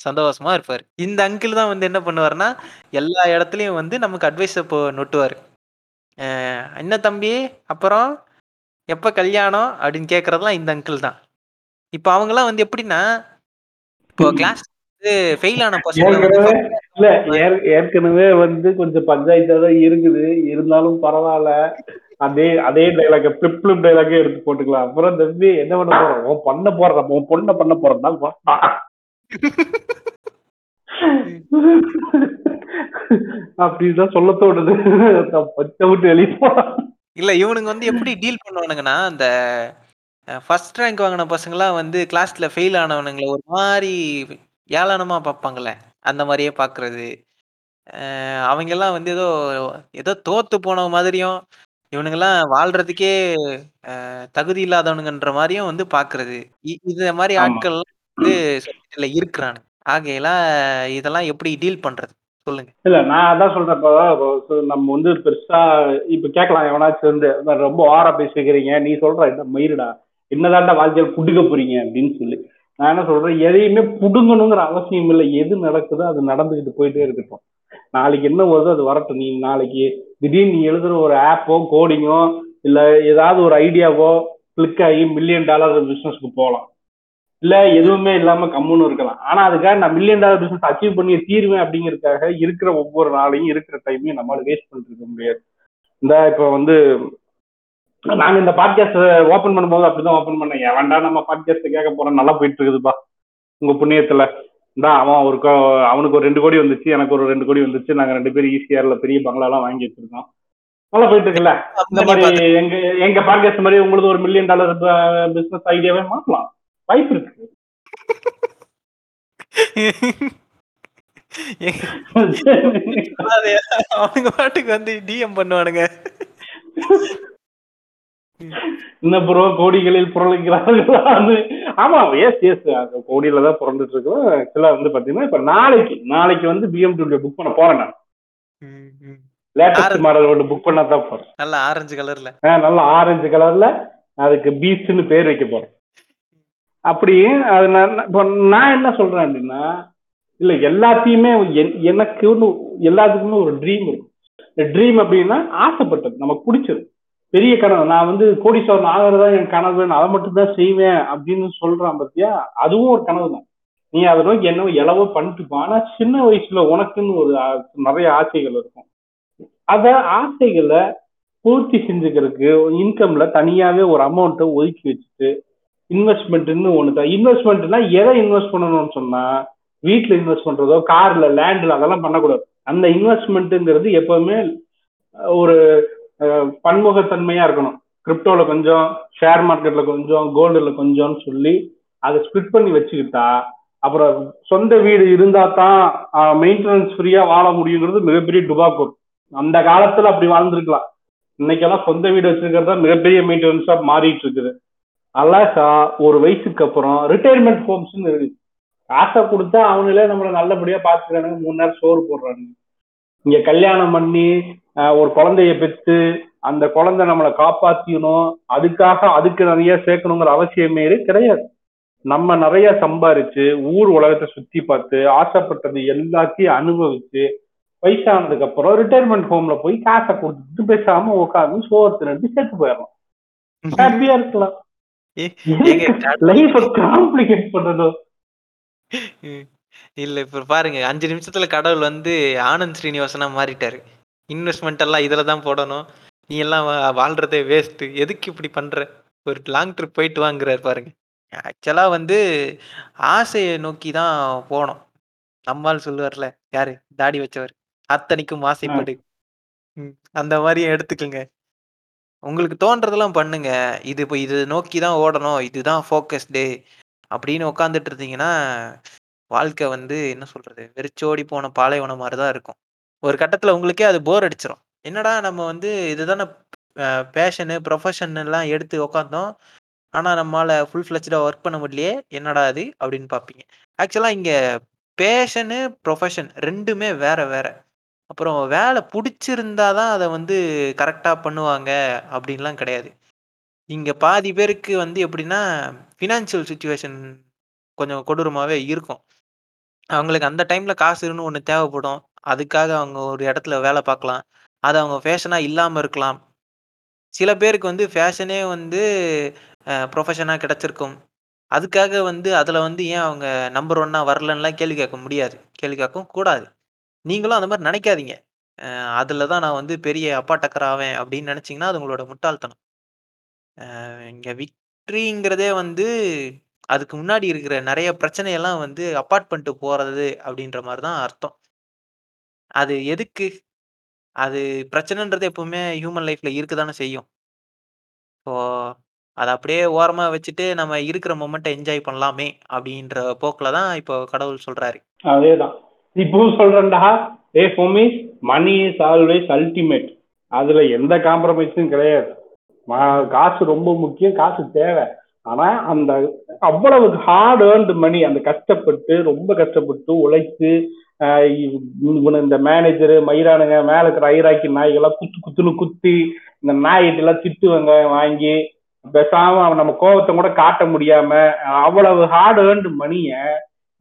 சந்தோஷமா இருப்பாரு. இந்த அங்கிள் தான் வந்து என்ன பண்ணுவாருன்னா, எல்லா இடத்துலயும் வந்து நமக்கு அட்வைஸ இப்போ நொட்டுவாரு. "என்ன தம்பி அப்புறம் எப்ப கல்யாணம்?" அப்படின்னு கேட்கறதெல்லாம் இந்த அங்கிள் தான். இப்ப அவங்கலாம் வந்து எப்படின்னா, இப்போ கிளாஸ் ஃபெயில் ஆன இல்ல ஏற் ஏற்கனவே வந்து கொஞ்சம் பஞ்சாயத்தா தான் இருக்குது. இருந்தாலும் பரவால்ல. அதே அதே டயலாக்க ஃபிளிப் ஃபிளிப் டயலாக்கே எடுத்து போட்டுக்கலாம். அப்புறம் தம்பி என்ன பண்ண போறோம்? உன் பொண்ண போடுறோம். உன் பொண்ண பண்ண போறோம் தான் அப்படிதான் சொல்ல தோணுது. பச்ச விட்டு வெளிய போறான். இல்ல இவனுங்க வந்து எப்படி டீல் பண்ணுவானுங்கன்னா, அந்த ஃபர்ஸ்ட் ரேங்க் வாங்குன பசங்கலாம் வந்து கிளாஸ்ல ஃபெயில் ஆனவனுங்கள ஒரு மாரி ஏளனமா பார்ப்பாங்கல்ல. அந்த மாரியே பார்க்குறது. அ அவங்கலாம் வந்து ஏதோ ஏதோ தோத்து போன மாதிரியும், இவனுங்கலாம் வாழ்றதுக்கே அ தகுதி இல்லாதவனுங்கன்ற மாரியும் வந்து பார்க்குறது. இ இந்த மாரி ஆமா. ஆட்கள் வந்து சொசைட்டில இருக்கிறானுங்க. ஆகையில இதெல்லாம் எப்படி டீல் பண்றது? சொல்லுங்க. இல்ல நான் அதான் சொல்றேன். இப்போ இப்போ நம்ம வந்து பெருசா இப்ப கேட்கலாம் எவனாச்சும் வந்து ரொம்ப ஓவரா பேசிக்கிறீங்க. நீ சொல்ற என்ன மயிருடா. என்னதான்டா வாழ்க்கையில புடுங்க போறீங்க அப்படின்னு சொல்லி. நான் என்ன சொல்றேன் எதையுமே புடுங்கணுங்கிற அவசியம் இல்லை. எது நடக்குதோ அது நடந்துகிட்டு போயிட்டே இருக்கட்டும். நாளைக்கு என்ன வருதோ அது வரட்டும். நீ நாளைக்கு திடீர்னு நீ எழுதுற ஒரு ஆப்போ, கோடிங்கோ இல்ல ஏதாவது ஒரு ஐடியாவோ கிளிக் ஆகி மில்லியன் டாலர் பிசினஸ்க்கு போகலாம். இல்ல எதுவுமே இல்லாம கம்முன்னு இருக்கலாம். ஆனா அதுக்காக நான் மில்லியன் டாலர் பிசினஸ் அச்சீவ் பண்ணி தீருவேன் அப்படிங்கிறதுக்காக இருக்கிற ஒவ்வொரு நாளையும் இருக்கிற டைமையும் நம்மளால வேஸ்ட் பண்ணிட்டு இருக்க முடியாது. இந்த இப்ப வந்து நாங்க இந்த பாட்காஸ்ட் ஓபன் பண்ணும்போது அப்படிதான் ஓபன் பண்ணேன். எவன்டா நம்ம பாட்காஸ்ட் கேட்க போறோம் நல்லா போயிட்டு இருக்குதுப்பா. உங்க புண்ணியத்துல. இந்தா அவன் ஒரு அவனுக்கு ஒரு ரெண்டு கோடி வந்துச்சு எனக்கு ஒரு ரெண்டு கோடி வந்துச்சு நாங்க ரெண்டு பேரும் ஈசிஆர்ல பெரிய பங்களா எல்லாம் வாங்கி வச்சிருக்கோம் நல்லா போயிட்டு இருக்குல்ல இந்த மாதிரி எங்க எங்க பாட்காஸ்ட் மாதிரி உங்களுக்கு ஒரு மில்லியன் டாலர் பிசினஸ் ஐடியாவே மாத்தலாம் வாய்ப்பு இருக்கு அவனுங்க பாட்டுக்கு வந்து டிஎம் பண்ணுவானுங்க. என்ன ப்ரோ கோடிகளில் புரளுகிறார்கள்? ஆமா எஸ் எஸ் கோடியில தான் பிறந்துட்டு இருக்கோம் ஆக்சுவலா வந்து பாத்தீங்கன்னா இப்ப நாளைக்கு நாளைக்கு வந்து பிஎம்டபிள்யூ புக் பண்ண போறேன் நான். லேட்டஸ்ட். மாடல் ஒன்று புக் பண்ண தான் போறேன். நல்ல ஆரஞ்சு கலர்ல. நல்ல ஆரஞ்சு கலர்ல அதுக்கு பீச்னு பேர் வைக்க போறேன். அப்படி அது நான் இப்போ நான் என்ன சொல்றேன் அப்படின்னா இல்ல எல்லாத்தையுமே என்- எனக்கு ஒண்ணு எல்லாத்துக்குமே ஒரு ட்ரீம் இருக்கும். இந்த ட்ரீம் அப்படின்னா ஆசைப்பட்டது நமக்கு பிடிச்சது. பெரிய கனவு. நான் வந்து கோடீஸ்வரன் ஆகிறதா என் கனவு நான் அதை மட்டும் தான் செய்வேன் அப்படின்னு சொல்றான் பத்தியா? அதுவும் ஒரு கனவு தான் நீ அதை நோக்கி என்ன எளவோ பண்ணிட்டு ஆனா சின்ன வயசுல உனக்குன்னு ஒரு நிறைய ஆசைகள் இருக்கும். அத ஆசைகளை பூர்த்தி செஞ்சுக்கிறதுக்கு இன்கம்ல தனியாவே ஒரு அமௌண்ட்டை ஒதுக்கி வச்சுட்டு இன்வெஸ்ட்மெண்ட்னு ஒன்று தான் இன்வெஸ்ட்மெண்ட்னா எதை இன்வெஸ்ட் பண்ணணும்னு சொன்னா வீட்டில் இன்வெஸ்ட் பண்றதோ கார்ல லேண்ட்ல அதெல்லாம் பண்ணக்கூடாது. அந்த இன்வெஸ்ட்மெண்ட்டுங்கிறது எப்பவுமே ஒரு பன்முகத்தன்மையா இருக்கணும். கிரிப்டோல கொஞ்சம் ஷேர் மார்க்கெட்ல கொஞ்சம் கோல்டுல கொஞ்சம்னு சொல்லி அதை ஸ்பிட் பண்ணி வச்சுக்கிட்டா அப்புறம் சொந்த வீடு இருந்தா தான் மெயின்டெனன்ஸ் ஃப்ரீயா வாழ முடியுங்கிறது மிகப்பெரிய டுபாக்கூர் அந்த காலத்துல அப்படி வாழ்ந்திருக்கலாம். இன்னைக்கெல்லாம் சொந்த வீடு வச்சிருக்கிறது தான் மிகப்பெரிய மெயின்டெனன்ஸா மாறிட்டு இருக்குது அழகா ஒரு வயசுக்கு அப்புறம் ரிட்டையர்மெண்ட் ஹோம்ஸ்னு இருக்கு காசை கொடுத்தா அவங்களே நம்மளை நல்லபடியா பாத்துக்கிறானுங்க. மூணு நேரம் சோறு போடுறானுங்க. இங்க கல்யாணம் பண்ணி ஒரு குழந்தைய பெற்று அந்த குழந்தை நம்மளை காப்பாத்திக்கணும். அதுக்காக அதுக்கு நிறைய சேர்க்கணுங்கிற அவசியமே கிடையாது. நம்ம நிறைய சம்பாரிச்சு ஊர் உலகத்தை சுத்தி பார்த்து ஆசைப்பட்டது எல்லாத்தையும் அனுபவிச்சு வயசானதுக்கு அப்புறம் ரிட்டையர்மெண்ட் ஹோம்ல போய் காசை கொடுத்துட்டு பேசாம உட்காந்து சோறு ரெண்டு செத்து போயிடலாம். ஹாப்பியா இருக்கலாம். லைஃப காம்ப்ளிகேட் பண்றதோ ம். இல்ல இப்ப பாருங்க 5 நிமிஷத்துல கடவுள் வந்து ஆனந்த் ஸ்ரீனிவாசனா மாறிட்டாரு. இன்வெஸ்ட்மென்ட் எல்லாம் இதுல தான் போடணும். நீ எல்லாம் வா வாழ்றதே வேஸ்ட். எதுக்கு இப்படி பண்ற? ஒரு லாங் ட்ரிப் போயிட்டு வாங்குறாரு பாருங்க. ஆக்சுவலா வந்து ஆசைய நோக்கி தான் போணும். நம்மாள் சொல்லுவார்ல, யாரு? தாடி வச்சவர். "அத்தனைக்கும் ஆசைப்படு." ம். அந்த மாரி எடுத்துக்கங்க. உங்களுக்கு தோன்றதெல்லாம் பண்ணுங்க. இது இப்ப இது நோக்கி தான் ஓடணும். இதுதான் ஃபோக்கஸ்டு அப்படின்னு உட்கார்ந்துட்டு இருந்தீங்கன்னா, வாழ்க்கை வந்து என்ன சொல்றது? வெறிச்சோடி போன பாலைவனம் மாரி தான் இருக்கும். ஒரு கட்டத்துல உங்களுக்கே அது போர் அடிச்சுரும். என்னடா நம்ம வந்து இதுதானே அ பேஷனு, ப்ரொஃபஷன் எல்லாம் எடுத்து உட்காந்தோம் ஆனா நம்மால ஃபுல் ஃப்ளெட்ஜ்டா ஒர்க் பண்ண முடியலையே. என்னடா இது? அப்படின்னு பார்ப்பீங்க. ஆக்சுவலா இங்க பேஷனு, ப்ரொஃபஷன் 2மே வேற வேற. அப்புறம் வேலை புடிச்சிருந்தா தான் அத வந்து கரெக்ட்டா பண்ணுவாங்க அப்படின்லாம் கிடையாது. இங்க பாதி பேருக்கு வந்து எப்படின்னா ஃபினான்ஷியல் சுச்சுவேஷன் கொஞ்சம் கொடூரமாவே இருக்கும் அவங்களுக்கு அந்த டைம்ல காசுன்னு ஒன்று தேவைப்படும். அதுக்காக அவங்க ஒரு இடத்துல வேலை பார்க்கலாம். அது அவங்க ஃபேஷனாக இல்லாம இருக்கலாம். சில பேருக்கு வந்து ஃபேஷனே வந்து ப்ரொஃபஷனாக கிடைச்சிருக்கும். அதுக்காக வந்து அதுல வந்து ஏன் அவங்க நம்பர் ஒன்னாக வரலன்னுலாம் கேள்வி கேட்க முடியாது. கேள்வி கேட்கவும் கூடாது. நீங்களும் அந்த மாதிரி நினைக்காதீங்க. அதில் அதுல தான் நான் வந்து பெரிய அப்பா டக்கர் ஆவேன் அப்படின்னு நினைச்சீங்கன்னா அது உங்களோட முட்டாள்தனம். இங்கே இங்க விக்ட்ரிங்கிறதே வந்து அதுக்கு முன்னாடி இருக்கிற நிறைய பிரச்சனையெல்லாம் வந்து அப்பார்ட் பண்ணிட்டு போறது அப்படின்ற மாதிரி தான் அர்த்தம். அது எதுக்கு? அது பிரச்சனைன்றது எப்பவுமே ஹியூமன் லைஃப்ல இருக்குதானே செய்யும். ஸோ அதை அப்படியே ஓரமா வச்சுட்டு நம்ம இருக்கிற மொமெண்ட்டை என்ஜாய் பண்ணலாமே அப்படின்ற போக்குல தான் இப்போ கடவுள் சொல்றாரு. அதேதான். இப்பவும் சொல்றேன்டா ஏ ஃபோமி மணி இஸ் ஆல்வேஸ் அல்டிமேட் அதுல எந்த காம்ப்ரமைஸும் கிடையாது. ம- காசு ரொம்ப முக்கியம் காசு தேவை. ஆனா அந்த அவ்வளவு ஹார்ட் ஏர்ன்டு மணி அந்த கஷ்டப்பட்டு ரொம்ப கஷ்டப்பட்டு உழைத்து இவனு இந்த மேனேஜரு மயிரானுங்க மேல இருக்கிற ஐராக்கி நாய்கள்லாம் குத்து குத்துன்னு குத்தி இந்த நாய்கிட்ட எல்லாம் திட்டு வெங்காயம் வாங்கி பேசாம அவன் நம்ம கோபத்தை கூட காட்ட முடியாம அவ்வளவு ஹார்ட் ஏர்ன்டு மணிய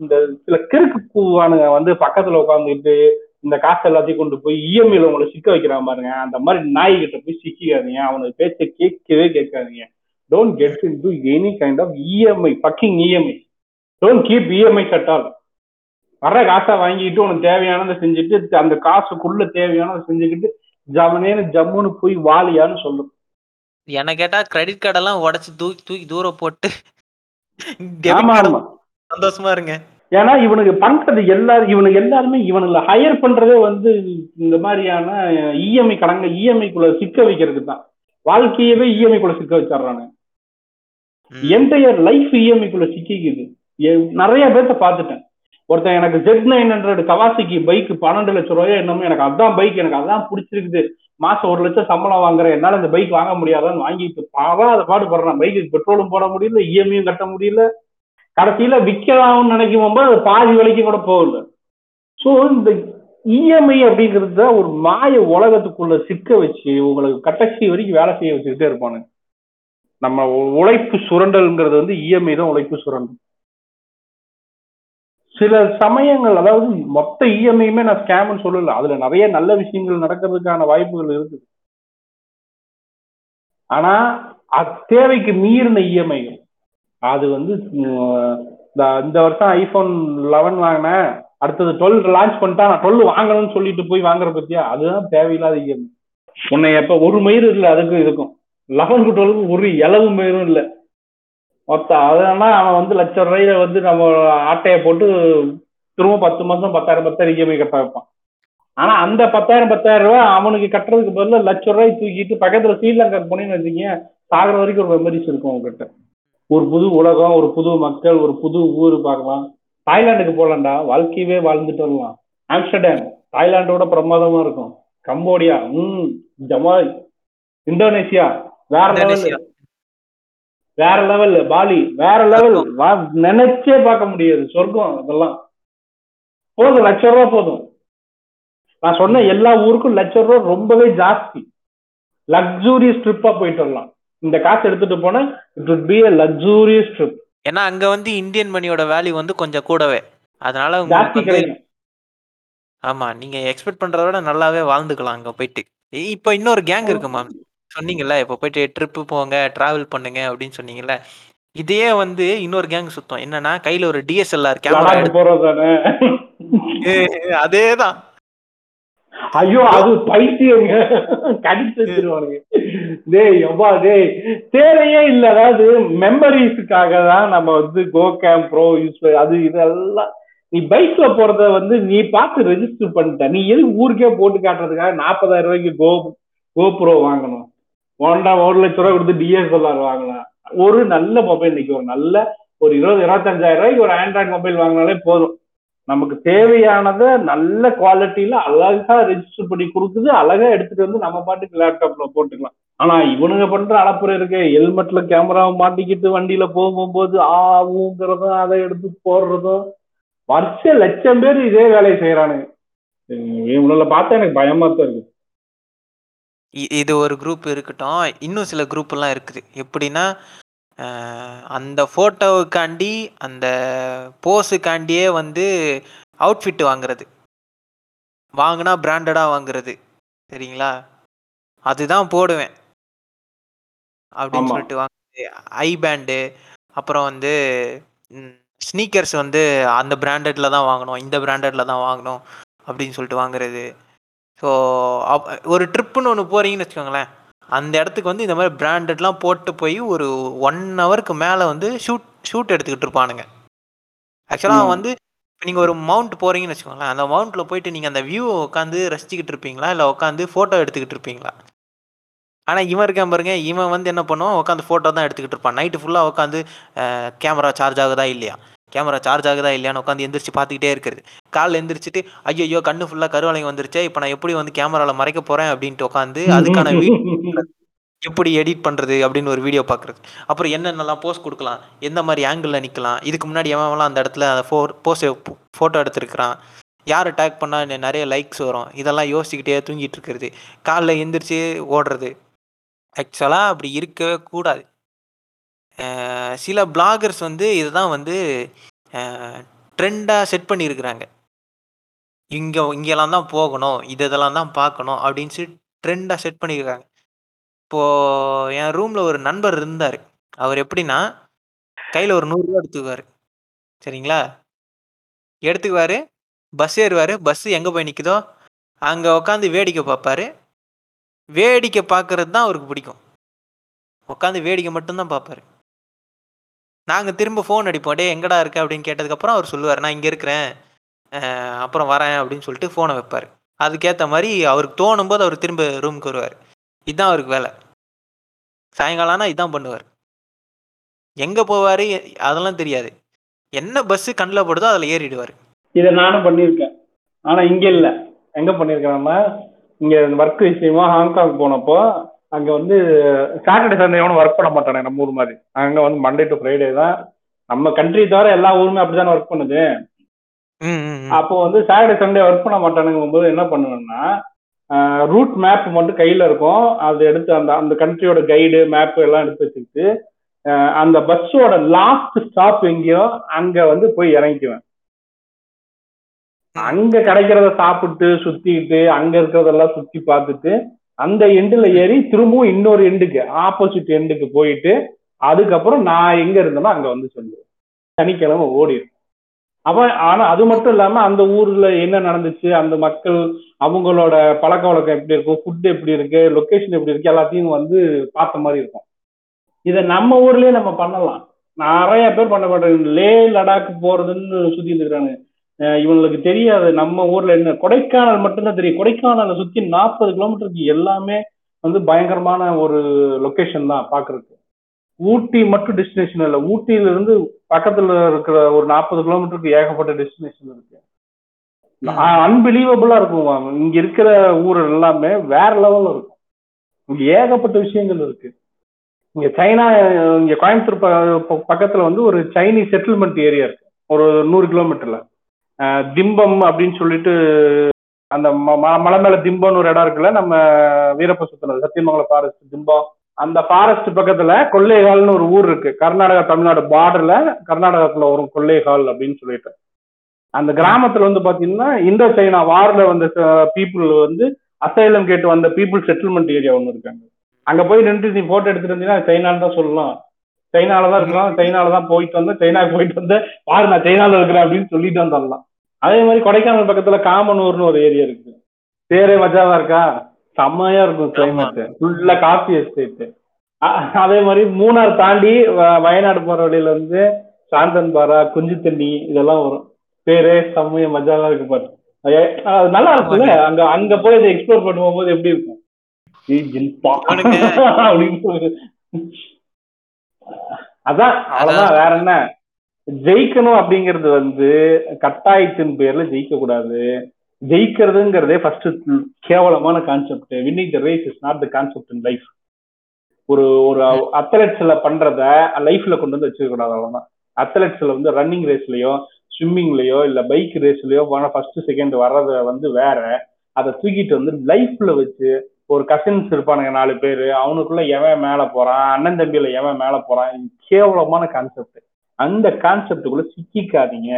இந்த சில கிறுக்கு பூவானுங்க வந்து பக்கத்துல உட்காந்துக்கிட்டு இந்த காசு எல்லாத்தையும் கொண்டு போய் இஎம்ஐல உங்களை சிக்க வைக்கிறான் பாருங்க. அந்த மாதிரி நாய்கிட்ட போய் சிக்காதீங்க அவனுக்கு பேச்சை கேட்கவே கேட்காதீங்க. Don't get into any kind of EMI fucking EMI don't keep EMI சட்டால் வர்ற காசை வாங்கிட்டு உனக்கு தேவையானதை செஞ்சுட்டு அந்த காசுக்குள்ள தேவையானதை செஞ்சுக்கிட்டு ஜமனேன்னு ஜம்முன்னு போய் வாலியான்னு சொல்லும் என்ன கேட்டா கிரெடிட் கார்டெல்லாம் உடைச்சு தூக்கி தூக்கி தூரம் போட்டு சந்தோஷமா இருங்க. ஏன்னா இவனுக்கு பண்றது எல்லாரும் இவனுக்கு எல்லாருமே இவனுல ஹையர் பண்றதே வந்து இந்த மாதிரியான இஎம்ஐ கடங்க இஎம்ஐக்குள்ள சிக்க வைக்கிறதுக்கு தான். வாழ்க்கையவே இஎம்ஐக்குள்ள சிக்க வச்சிடுறானு. Entire life இஎம்ஐக்குள்ள சிக்கிக்குது. நிறைய பேர்த்த பார்த்துட்டேன். ஒருத்தன் எனக்கு ஜெட் நைன் ஹண்ட்ரட் கவாசிக்கு பைக் பன்னெண்டு லட்சம் ரூபாயோ என்னமோ எனக்கு அதான் பைக் எனக்கு அதான் பிடிச்சிருக்குது. மாசம் ஒரு லட்சம் சம்பளம் வாங்குறேன். என்னால இந்த பைக் வாங்க முடியாதான்னு வாங்கிட்டு பாவா அதை பாடுபடுறேன் பைக்கு பெட்ரோலும் போட முடியல இஎம்ஐயும் கட்ட முடியல. கடைசியில விற்கலாம்னு நினைக்கும் போது அது பாதி விலைக்கு கூட போகல. ஸோ இந்த இஎம்ஐ அப்படிங்கிறது தான் ஒரு மாய உலகத்துக்குள்ள சிக்க வச்சு உங்களுக்கு கட்டசி வரைக்கும் வேலை செய்ய வச்சுக்கிட்டே இருப்பானுங்க. நம்ம உழைப்பு சுரண்டல்ங்கிறது வந்து இஎம்ஐ தான் உழைப்பு சுரண்டல். சில சமயங்கள் அதாவது மொத்த இஎம்ஐயுமே நான் ஸ்கேம்னு சொல்லல. அதுல நிறைய நல்ல விஷயங்கள் நடக்கிறதுக்கான வாய்ப்புகள் இருக்குது. ஆனா அத்தேவைக்கு மீறின இஎம்ஐகள் அது வந்து இந்த- இந்த வருஷம் ஐபோன் லெவன் வாங்கினேன். அடுத்தது டுவெல் லான்ச் பண்ணிட்டா நான் டுவெல் வாங்கணும்னு சொல்லிட்டு போய் வாங்குற பத்தியா? அதுதான் தேவையில்லாத இஎம்ஐ உன்னை எப்ப ஒரு மயிர் இல்லை அதுக்கும் லெவன் லெவனுக்கு ஒரு இளவு மயிரும் இல்லை. மொத்தம் அதனால அவன் வந்து லட்ச ரூபாயில வந்து நம்ம ஆட்டையை போட்டு திரும்ப பத்து மாசம் பத்தாயிரம் பத்தாயிரம் இஎம்ஐ கட்ட வைப்பான். ஆனா அந்த பத்தாயிரம் பத்தாயிரம் ரூபாய் அவனுக்கு கட்டுறதுக்கு பதிலாக லட்ச ரூபாய் தூக்கிட்டு பக்கத்துல ஸ்ரீலங்கா போனீங்கன்னு வச்சுக்கீங்க சாகிற வரைக்கும் ஒரு மெமரிஸ் இருக்கும் அவங்ககிட்ட. ஒரு புது உலகம் ஒரு புது மக்கள் ஒரு புது ஊர் பார்க்கலாம். தாய்லாந்துக்கு போகலாம்டா வாழ்க்கையவே வாழ்ந்துட்டு வரலாம். ஆம்ஸ்டர்டாம் தாய்லாண்டோட பிரமாதமா இருக்கும். கம்போடியா ம் ஜமாய் இந்தோனேசியா வேற லெவல் வேற லெவல் பாலி வேற லெவல் நினைச்சே பார்க்க முடியாது. சொர்க்கம் இதெல்லாம். போதும் லட்ச ரூபா போதும். நான் சொன்ன எல்லா ஊருக்கும் லட்ச ரூபா ரொம்பவே ஜாஸ்தி. லக்ஸூரியஸ் ட்ரிப்பா போயிட்டு வரலாம். இந்த காசு எடுத்துட்டு போனா it would be a luxurious trip ஏன்னா அங்க வந்து இந்தியன் மணியோட வேல்யூ வந்து கொஞ்சம் கூடவே. அதனால ஜாஸ்தி கிடைக்கும். ஆமா நீங்க எக்ஸ்பெக்ட் பண்றத விட நல்லாவே வாழ்ந்துக்கலாம் அங்க போயிட்டு. இப்போ இன்னொரு கேங் இருக்கு மேம் சொன்னீங்கல்ல இப்போ போயிட்டு ட்ரிப்பு போங்க டிராவல் பண்ணுங்க அப்படின்னு சொன்னீங்கல்ல இதையே வந்து இன்னொரு கேங் சுத்தம். என்னன்னா கையில ஒரு டிஎஸ்எல்ஆர் கேமரா லடாக் எடுத்து போறது தானே அதேதான். ஐயோ அது பைத்தியங்க. கடிச்சு வச்சிருவானுங்க. டேய் டேய் தேவையே இல்ல. அதாவது மெமரிஸுக்காக தான் நம்ம வந்து கோ கேம் ப்ரோ யூஸ் அது இதெல்லாம். நீ பைக்ல போறத வந்து நீ பார்த்து ரெஜிஸ்டர் பண்ணிட்ட. நீ எதுக்கு ஊருக்கே போட்டு காட்டுறதுக்காக நாற்பதாயிரம் ரூபாய்க்கு கோ கோ ப்ரோ வாங்கணும்? ஒன்றா ஒரு லட்ச ரூபாய் கொடுத்து டிஎஸ்எல்ஆர் வாங்கலாம் ஒரு நல்ல மொபைல் இன்னைக்கு ஒரு நல்ல ஒரு இருபது இருபத்தஞ்சாயிரம் ரூபாய்க்கு ஒரு ஆண்ட்ராய்டு மொபைல் வாங்கினாலே போதும். நமக்கு தேவையானதை நல்ல குவாலிட்டியில அழகா ரெஜிஸ்டர் பண்ணி கொடுக்குது. அழகா எடுத்துட்டு வந்து நம்ம பாட்டுக்கு லேப்டாப்ல போட்டுக்கலாம். ஆனா இவனுங்க பண்ற அளப்புறம் இருக்கு. ஹெல்மெட்ல கேமராவை மாட்டிக்கிட்டு வண்டியில போகும்போது ஆவுங்கிறதும் அதை எடுத்து போடுறதும் வருஷ லட்சம் பேர் இதே வேலையை செய்யறானுங்க இவனுல பார்த்தா எனக்கு பயமா தான் இருக்கு. இ இது ஒரு குரூப் இருக்கட்டும். இன்னும் சில குரூப்லாம் இருக்குது. எப்படின்னா, அந்த ஃபோட்டோவுக்காண்டி, அந்த போஸுக்காண்டியே வந்து அவுட்ஃபிட் வாங்குறது. வாங்குனா பிராண்டடா வாங்குறது. சரிங்களா? அதுதான் போடுவேன். அப்படின்னு. சொல்லிட்டு வாங்குறது. ஐ பேண்டு, அப்புறம் வந்து ஸ்னீக்கர்ஸ் வந்து அந்த பிராண்டட்ல தான் வாங்கணும். இந்த பிராண்டட்ல தான் வாங்கணும். அப்படின்னு சொல்லிட்டு வாங்குறது. ஸோ அப் ஒரு ட்ரிப்புன்னு ஒண்ணு போறீங்கன்னு வச்சுக்கோங்களேன். அந்த இடத்துக்கு வந்து இந்த மாரி பிராண்டட்லாம் போட்டு போய் ஒரு 1 ஹவருக்கு மேல வந்து ஷூட் ஷூட் எடுத்துக்கிட்டு இருப்பானுங்க. ஆக்சுவலா ம். வந்து இப்ப நீங்க ஒரு மவுண்ட் போறீங்கன்னு வச்சுக்கோங்களேன். அந்த மவுண்ட்ல போயிட்டு நீங்க அந்த வியூவ உட்காந்து ரசிச்சுக்கிட்டு இருப்பீங்களா? இல்ல உட்காந்து ஃபோட்டோ எடுத்துக்கிட்டு இருப்பீங்களா? ஆனா இவன் இருக்கான் பாருங்க, இவன் வந்து என்ன பண்ணுவான், உட்காந்து ஃபோட்டோ தான் எடுத்துக்கிட்டு இருப்பான். நைட்டு ஃபுல்லா உட்காந்து கேமரா சார்ஜ் ஆகுதா இல்லையா? கேமரா சார்ஜ் ஆகுதா இல்லையான்னு உட்காந்து எந்திரிச்சு பார்த்துக்கிட்டே இருக்கிறது. காலைல எந்திரிச்சுட்டு, ஐய்யய்யோ! கண்ணு ஃபுல்லா கருவளையம் வந்துருச்சே! இப்ப நான் எப்படி வந்து கேமரால மறைக்க போறேன் அப்படின்ட்டு உட்காந்து அதுக்கான எப்படி எடிட் பண்றது அப்படின்னு ஒரு வீடியோ பார்க்குறது. அப்புறம் என்னென்னலாம் போஸ் குடுக்கலாம்? எந்த மாரி ஆங்கிள்ல நிக்கலாம்? இதுக்கு முன்னாடி எவன் எவன்லாம் அந்த இடத்துல ஃபோர் போஸ் ஃபோட்டோ எடுத்திருக்கிறான்? யார டேக் பண்ணா நெறைய லைக்ஸ் வரும்? இதெல்லாம் யோசிச்சுக்கிட்டே தூங்கிட்டு இருக்கிறது. காலைல எந்திரிச்சு ஓடுறது. ஆக்சுவலா அப்படி இருக்கவே கூடாது. சில ப்ளாகர்ஸ் வந்து இதுதான் வந்து ட்ரெண்டாக செட் பண்ணியிருக்கிறாங்க. இங்கே இங்கெல்லாம் தான் போகணும். இது இதெல்லாம் தான் பார்க்கணும் அப்படின்னு சொல்லி செட் பண்ணியிருக்காங்க. இப்போது என் ரூமில் ஒரு நண்பர் இருந்தார் அவர் எப்படின்னா, கையில் ஒரு ரூ. 100 எடுத்துக்குவாரு. சரிங்களா? எடுத்துக்குவார் பஸ் ஏறுவார் பஸ்ஸு எங்கே போய் நிற்குதோ அங்கே உட்காந்து வேடிக்கை பார்ப்பாரு. வேடிக்கை பார்க்குறது தான் அவருக்கு பிடிக்கும். உட்காந்து வேடிக்கை மட்டும்தான் பார்ப்பாரு. நாங்கள் திரும்ப ஃபோன் அடிப்போம். டே எங்கடா இருக்க?" அப்படின்னு கேட்டதுக்கப்புறம் அவர் சொல்லுவார் "நான் இங்கே இருக்கிறேன். அப்புறம் வரேன்." அப்படின்னு சொல்லிட்டு ஃபோனை வைப்பார் அதுக்கேற்ற மாதிரி அவருக்கு தோணும்போது அவர் திரும்ப ரூமுக்கு வருவார் இதுதான் அவருக்கு வேலை சாயங்காலம் ஆனால் இதுதான் பண்ணுவார் எங்கே போவார் அதெல்லாம் தெரியாது. என்ன பஸ்ஸு கண்ணில் படுதோ அதில் ஏறிடுவார் இதை நானும் பண்ணியிருக்கேன். ஆனால் இங்கே இல்லை எங்கே எங்க பண்ணியிருக்கேன்னா, இங்கே ஒர்க் விஷயமா ஹாங்காங் போனப்போ, அங்க வந்து சாட்டர்டே, சண்டே எவனும் ஒர்க் பண்ண மாட்டானுங்க நம்ம ஊர் மாரி. அங்க வந்து மண்டே டு ஃப்ரைடே தான். நம்ம கண்ட்ரி தவிர எல்லா ஊருமே அப்படித்தானே ஒர்க் பண்ணுது. அப்போ வந்து சாட்டர்டே, சண்டே ஒர்க் பண்ண மாட்டானுங்கும்போது என்ன பண்ணுவேன்னா, ரூட் மேப் மட்டும் கையில இருக்கும். அத எடுத்து அந்த அந்த கண்ட்ரியோட கைடு, மேப் எல்லாம் எடுத்து வச்சுக்கிட்டு, அ அந்த பஸ்ஸோட லாஸ்ட் ஸ்டாப் எங்கேயோ அங்க வந்து போய் இறங்கிக்குவேன். அங்க கிடைக்கிறத சாப்பிட்டு, சுத்திட்டு, அங்க இருக்கிறதெல்லாம் சுத்தி பார்த்துட்டு, அந்த எண்டுல ஏறி திரும்பவும் இன்னொரு எண்டுக்கு, ஆப்போசிட் எண்டுக்கு போயிட்டு, அதுக்கப்புறம் நான் எங்க இருந்தேனோ அங்க வந்து சொல்லுவேன் சனிக்கிழமை ஓடிடும் அப்ப ஆனா அது மட்டும் இல்லாம அந்த ஊர்ல என்ன நடந்துச்சு, அந்த மக்கள் அவங்களோட பழக்க வழக்கம் எப்படி இருக்கும், ஃபுட் எப்படி இருக்கு, லொக்கேஷன் எப்படி இருக்கு, எல்லாத்தையும் வந்து பார்த்த மாதிரி இருக்கும். இதை நம்ம ஊர்லயே நம்ம பண்ணலாம். நிறைய பேர் பண்ண மாட்டேன் லே, லடாக் போறதுன்னு சுத்தி இருக்கானுங்க. இவங்களுக்கு தெரியாது நம்ம ஊர்ல என்ன கொடைக்கானல் மட்டும் தான் தெரியும். கொடைக்கானல சுத்தி 40 கிலோமீட்டருக்கு எல்லாமே வந்து பயங்கரமான ஒரு லொகேஷன் தான் பார்க்கறதுக்கு. ஊட்டி மட்டும் டெஸ்டினேஷன் இல்ல. ஊட்டியில இருந்து பக்கத்துல இருக்கிற ஒரு 40 கிலோமீட்டருக்கு ஏகப்பட்ட டெஸ்டினேஷன் இருக்கு. அன்பிலீவபிளா இருக்கும். இங்க இருக்கிற ஊர் எல்லாமே வேற லெவல்ல இருக்கும். இங்க ஏகப்பட்ட விஷயங்கள் இருக்கு. இங்க சைனா இங்க கோயம்புத்தூர் பக்கத்துல வந்து ஒரு சைனீஸ் செட்டில்மெண்ட் ஏரியா இருக்கு. ஒரு 100 கிலோமீட்டர்ல. திம்பம் அப்படின்னு சொல்லிட்டு அந்த ம- ம- மலை மேல திம்பம்னு ஒரு இடம் இருக்குல்ல நம்ம வீரப்ப சுத்தினது சத்தியமங்கலம் ஃபாரஸ்ட் திம்பம். அந்த ஃபாரஸ்ட் பக்கத்துல கொள்ளைகால்னு ஒரு ஊர் இருக்கு. கர்நாடகா தமிழ்நாடு பார்டர்ல கர்நாடகத்துல வரும் கொள்ளைகால் அப்படின்னு சொல்லிட்டு. அந்த கிராமத்துல வந்து பாத்தீங்கன்னா இந்தோ சைனா வார்ல வந்த பீப்புள் வந்து அசைலம் கேட்டு வந்த பீப்புள் செட்டில்மெண்ட் ஏரியா ஒன்று இருக்காங்க அங்க. போய் நின்று நீ போட்டோ எடுத்துட்டு இருந்தீங்கன்னா சைனான்னு தான் சொல்லலாம். சைனால தான் இருக்கலாம் சைனால தான் போயிட்டு வந்தேன் சைனாக்கு போயிட்டு வந்தேன். பாரு நான் சைனால இருக்கிறேன் அப்படின்னு சொல்லிட்டு வந்துடலாம் அதே மாதிரி கொடைக்கானல் பக்கத்துல காமனூர்னு ஒரு ஏரியா இருக்கு. பேரே மஜாவா இருக்கா? செம்மையா இருக்கும் கிளைமேட் ஃபுல்லா காஃபி எஸ்டேட் அதே மாதிரி மூணார் தாண்டி வயநாடு போற வழியில வந்து சாந்தன்பாரா குஞ்சு தண்ணி இதெல்லாம் வரும். பேரே செம்மையா மஜாவா இருக்கு பாரு. நல்லா இருக்குல்ல அங்க அங்க போய் இதை எக்ஸ்ப்ளோர் பண்ண போகும்போது எப்படி இருக்கும். அதான் அவ்வளவுதான். வேற என்ன? ஜெயிக்கணும் அப்படிங்கிறது வந்து கட்டாயத்தின் பேர்ல ஜெயிக்க கூடாது. ஜெயிக்கிறதுங்கிறதே ஃபர்ஸ்ட் கேவலமான concept winning the race is not the concept in life ஒரு ஒரு அத்லெட்ஸ்ல பண்றத லைஃப்ல கொண்டு வந்து வச்சுக்க கூடாது அவ்வளவுதான் அத்லெட்ஸ்ல வந்து ரன்னிங் ரேஸ்லயோ ஸ்விம்மிங்லயோ இல்ல பைக் ரேஸ்லயோ போனா ஃபர்ஸ்ட் செகண்ட் வர்றத வந்து வேற அதை தூக்கிட்டு வந்து லைஃப்ல வச்சு ஒரு கசின்ஸ் இருப்பானுங்க நாலு பேர் அவனுக்குள்ள எவன் மேல போறான் அண்ணன் தம்பியில எவன் மேல போறான் கேவலமான கான்செப்ட் அந்த கான்செப்டுக்குள்ள சிக்கிக்காதீங்க.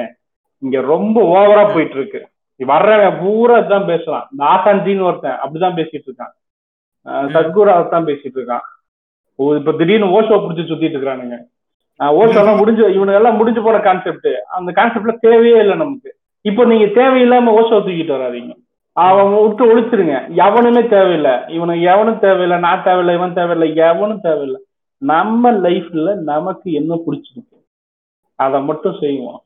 இங்க ரொம்ப ஓவரா போயிட்டு இருக்கு வர்றவன் பூரா தான் பேசலாம். இந்த ஒருத்தன் அப்படிதான் பேசிட்டு இருக்கான். சத்குரு தான் பேசிட்டு இருக்கான். இப்ப திடீர்னு ஓஷோ புடிச்சு சுத்திட்டு இருக்கானுங்க அஹ் ஓஷோ எல்லாம் முடிஞ்சு இவனுங்க எல்லாம் முடிஞ்சு போன கான்செப்ட் அந்த கான்செப்ட்ல தேவையே இல்லை நமக்கு. இப்போ நீங்க தேவையில்லாம ஓஷோ தூக்கிட்டு வராதீங்க. அவன் விட்டு ஒழிச்சிருங்க. எவனுமே தேவையில்லை. இவனுக்கு எவனும் தேவையில்லை நான் தேவையில்லை இவன் தேவையில்லை எவனும் தேவையில்லை. நம்ம லைஃப்ல நமக்கு என்ன பிடிச்சிருக்கு? அதை மட்டும் செய்வோம்.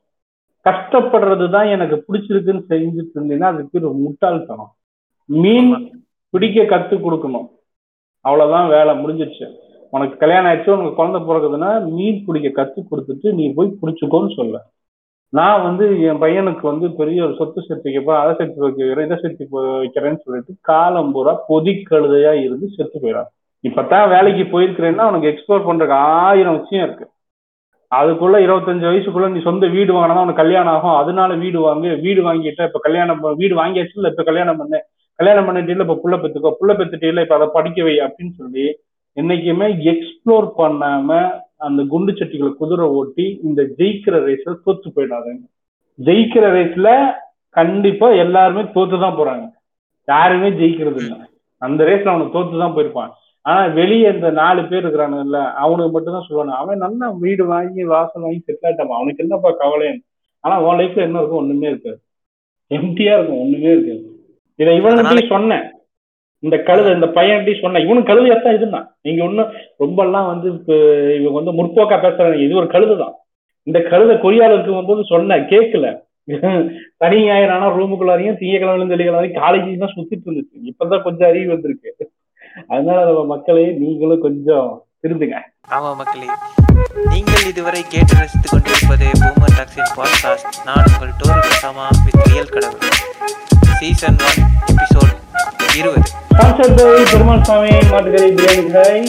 கஷ்டப்படுறது தான் எனக்கு பிடிச்சிருக்குன்னு செஞ்சுட்டு இருந்தீங்கன்னா அதுக்கு ஒரு முட்டாள்தனம். மீன் பிடிக்க கத்து கொடுக்கணும். அவ்வளவுதான் வேலை முடிஞ்சிருச்சு. உனக்கு கல்யாணம் ஆயிடுச்சு உனக்கு குழந்தை பிறகுதுன்னா மீன் பிடிக்க கத்து கொடுத்துட்டு நீ போய் பிடிச்சுக்கோன்னு சொல்ல. நான் வந்து என் பையனுக்கு வந்து பெரிய ஒரு சொத்து சேர்த்து வைக்கப்போ அதை சேர்த்து வைக்கிறேன் இதை சேர்த்து வைக்கிறேன்னு சொல்லிட்டு காலம் பூரா பொதிக்கழுதையா இருந்து செத்து போயிடான் இப்பதான் வேலைக்கு போயிருக்கிறேன்னா உனக்கு எக்ஸ்ப்ளோர் பண்றதுக்கு ஆயிரம் விஷயம் இருக்கு. அதுக்குள்ள இருபத்தஞ்சு வயசுக்குள்ள நீ சொந்த வீடு வாங்கினா உனக்கு கல்யாணம் ஆகும். அதனால வீடு வாங்கு. வீடு வாங்கிட்ட இப்ப கல்யாணம் வீடு வாங்கியாச்சு இல்ல இப்ப கல்யாணம் பண்ணு. கல்யாணம் பண்ணிட்டு இப்ப புள்ள பெத்துக்கோ. புள்ள பெத்துட்டு இல்ல இப்ப அதை படிக்க வை அப்படின்னு சொல்லி என்னைக்குமே எக்ஸ்ப்ளோர் பண்ணாம அந்த குண்டு சட்டிகளை குதிரை ஓட்டி இந்த ஜெயிக்கிற ரேஸ்ல தோத்து போயிடாதுங்க ஜெயிக்கிற ரேஸ்ல கண்டிப்பா எல்லாருமே தோத்து தான் போறாங்க. யாருமே ஜெயிக்கிறது இல்லை அந்த ரேஸ்ல அவனுக்கு தோத்து தான் போயிருப்பான். ஆனா வெளியே இந்த நாலு பேர் இருக்கிறானுங்கல்ல அவனுக்கு மட்டும் தான் சொல்லுவானு அவன் நல்லா வீடு வாங்கி வாசல் வாங்கி செட்டில் ஆயிட்டான். அவனுக்கு என்னப்பா கவலைன்னு. ஆனா உன் லைஃப்ல என்ன இருக்கும் ஒண்ணுமே இருக்காது. எம்டியா இருக்கும் ஒண்ணுமே இருக்காது. இதை இவன்கிட்டயும் சொன்னேன். இந்த கழுதை இந்த பையன்கிட்டயும் சொன்னேன். இவனும் கழுதையாத்தான் இருந்தான். நீங்க ஒன்னும் ரொம்ப எல்லாம் வந்து இப்ப இவங்க வந்து முற்போக்கா பேசுறாங்க. இது ஒரு கழுதை தான் இந்த கழுதை கொரியாளருக்கு வந்து சொன்னேன். கேட்கல. சனி ஞாயிறு ஆனா ரூமுக்குள்ளாரையும் திங்கக்கிழமையிலும் வெள்ளிக்கிழமை காலேஜ் தான் சுத்திட்டு இருந்துச்சு. இப்பதான் கொஞ்சம் அறிவு வந்திருக்கு. அதனால நம்ம மக்களை நீங்களும் கொஞ்சம் திருந்துங்க. ஆமா மக்களே நீங்கள் இதுவரை கேட்டு ரசித்துக் கொண்டிருப்பது பூமர் டாக்ஸின் பாட்காஸ்ட். நான் உங்கள் டோர் கசாமா வித் ரியல் கடவுள். சீசன் ஒன் எபிசோட் இருபது. பை பெருமாள் சாமி மாட்டுக்கறி பிரியாணி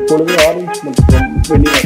இப்பொழுது ஆரஞ்சு மற்றும் வெண்ணிலா.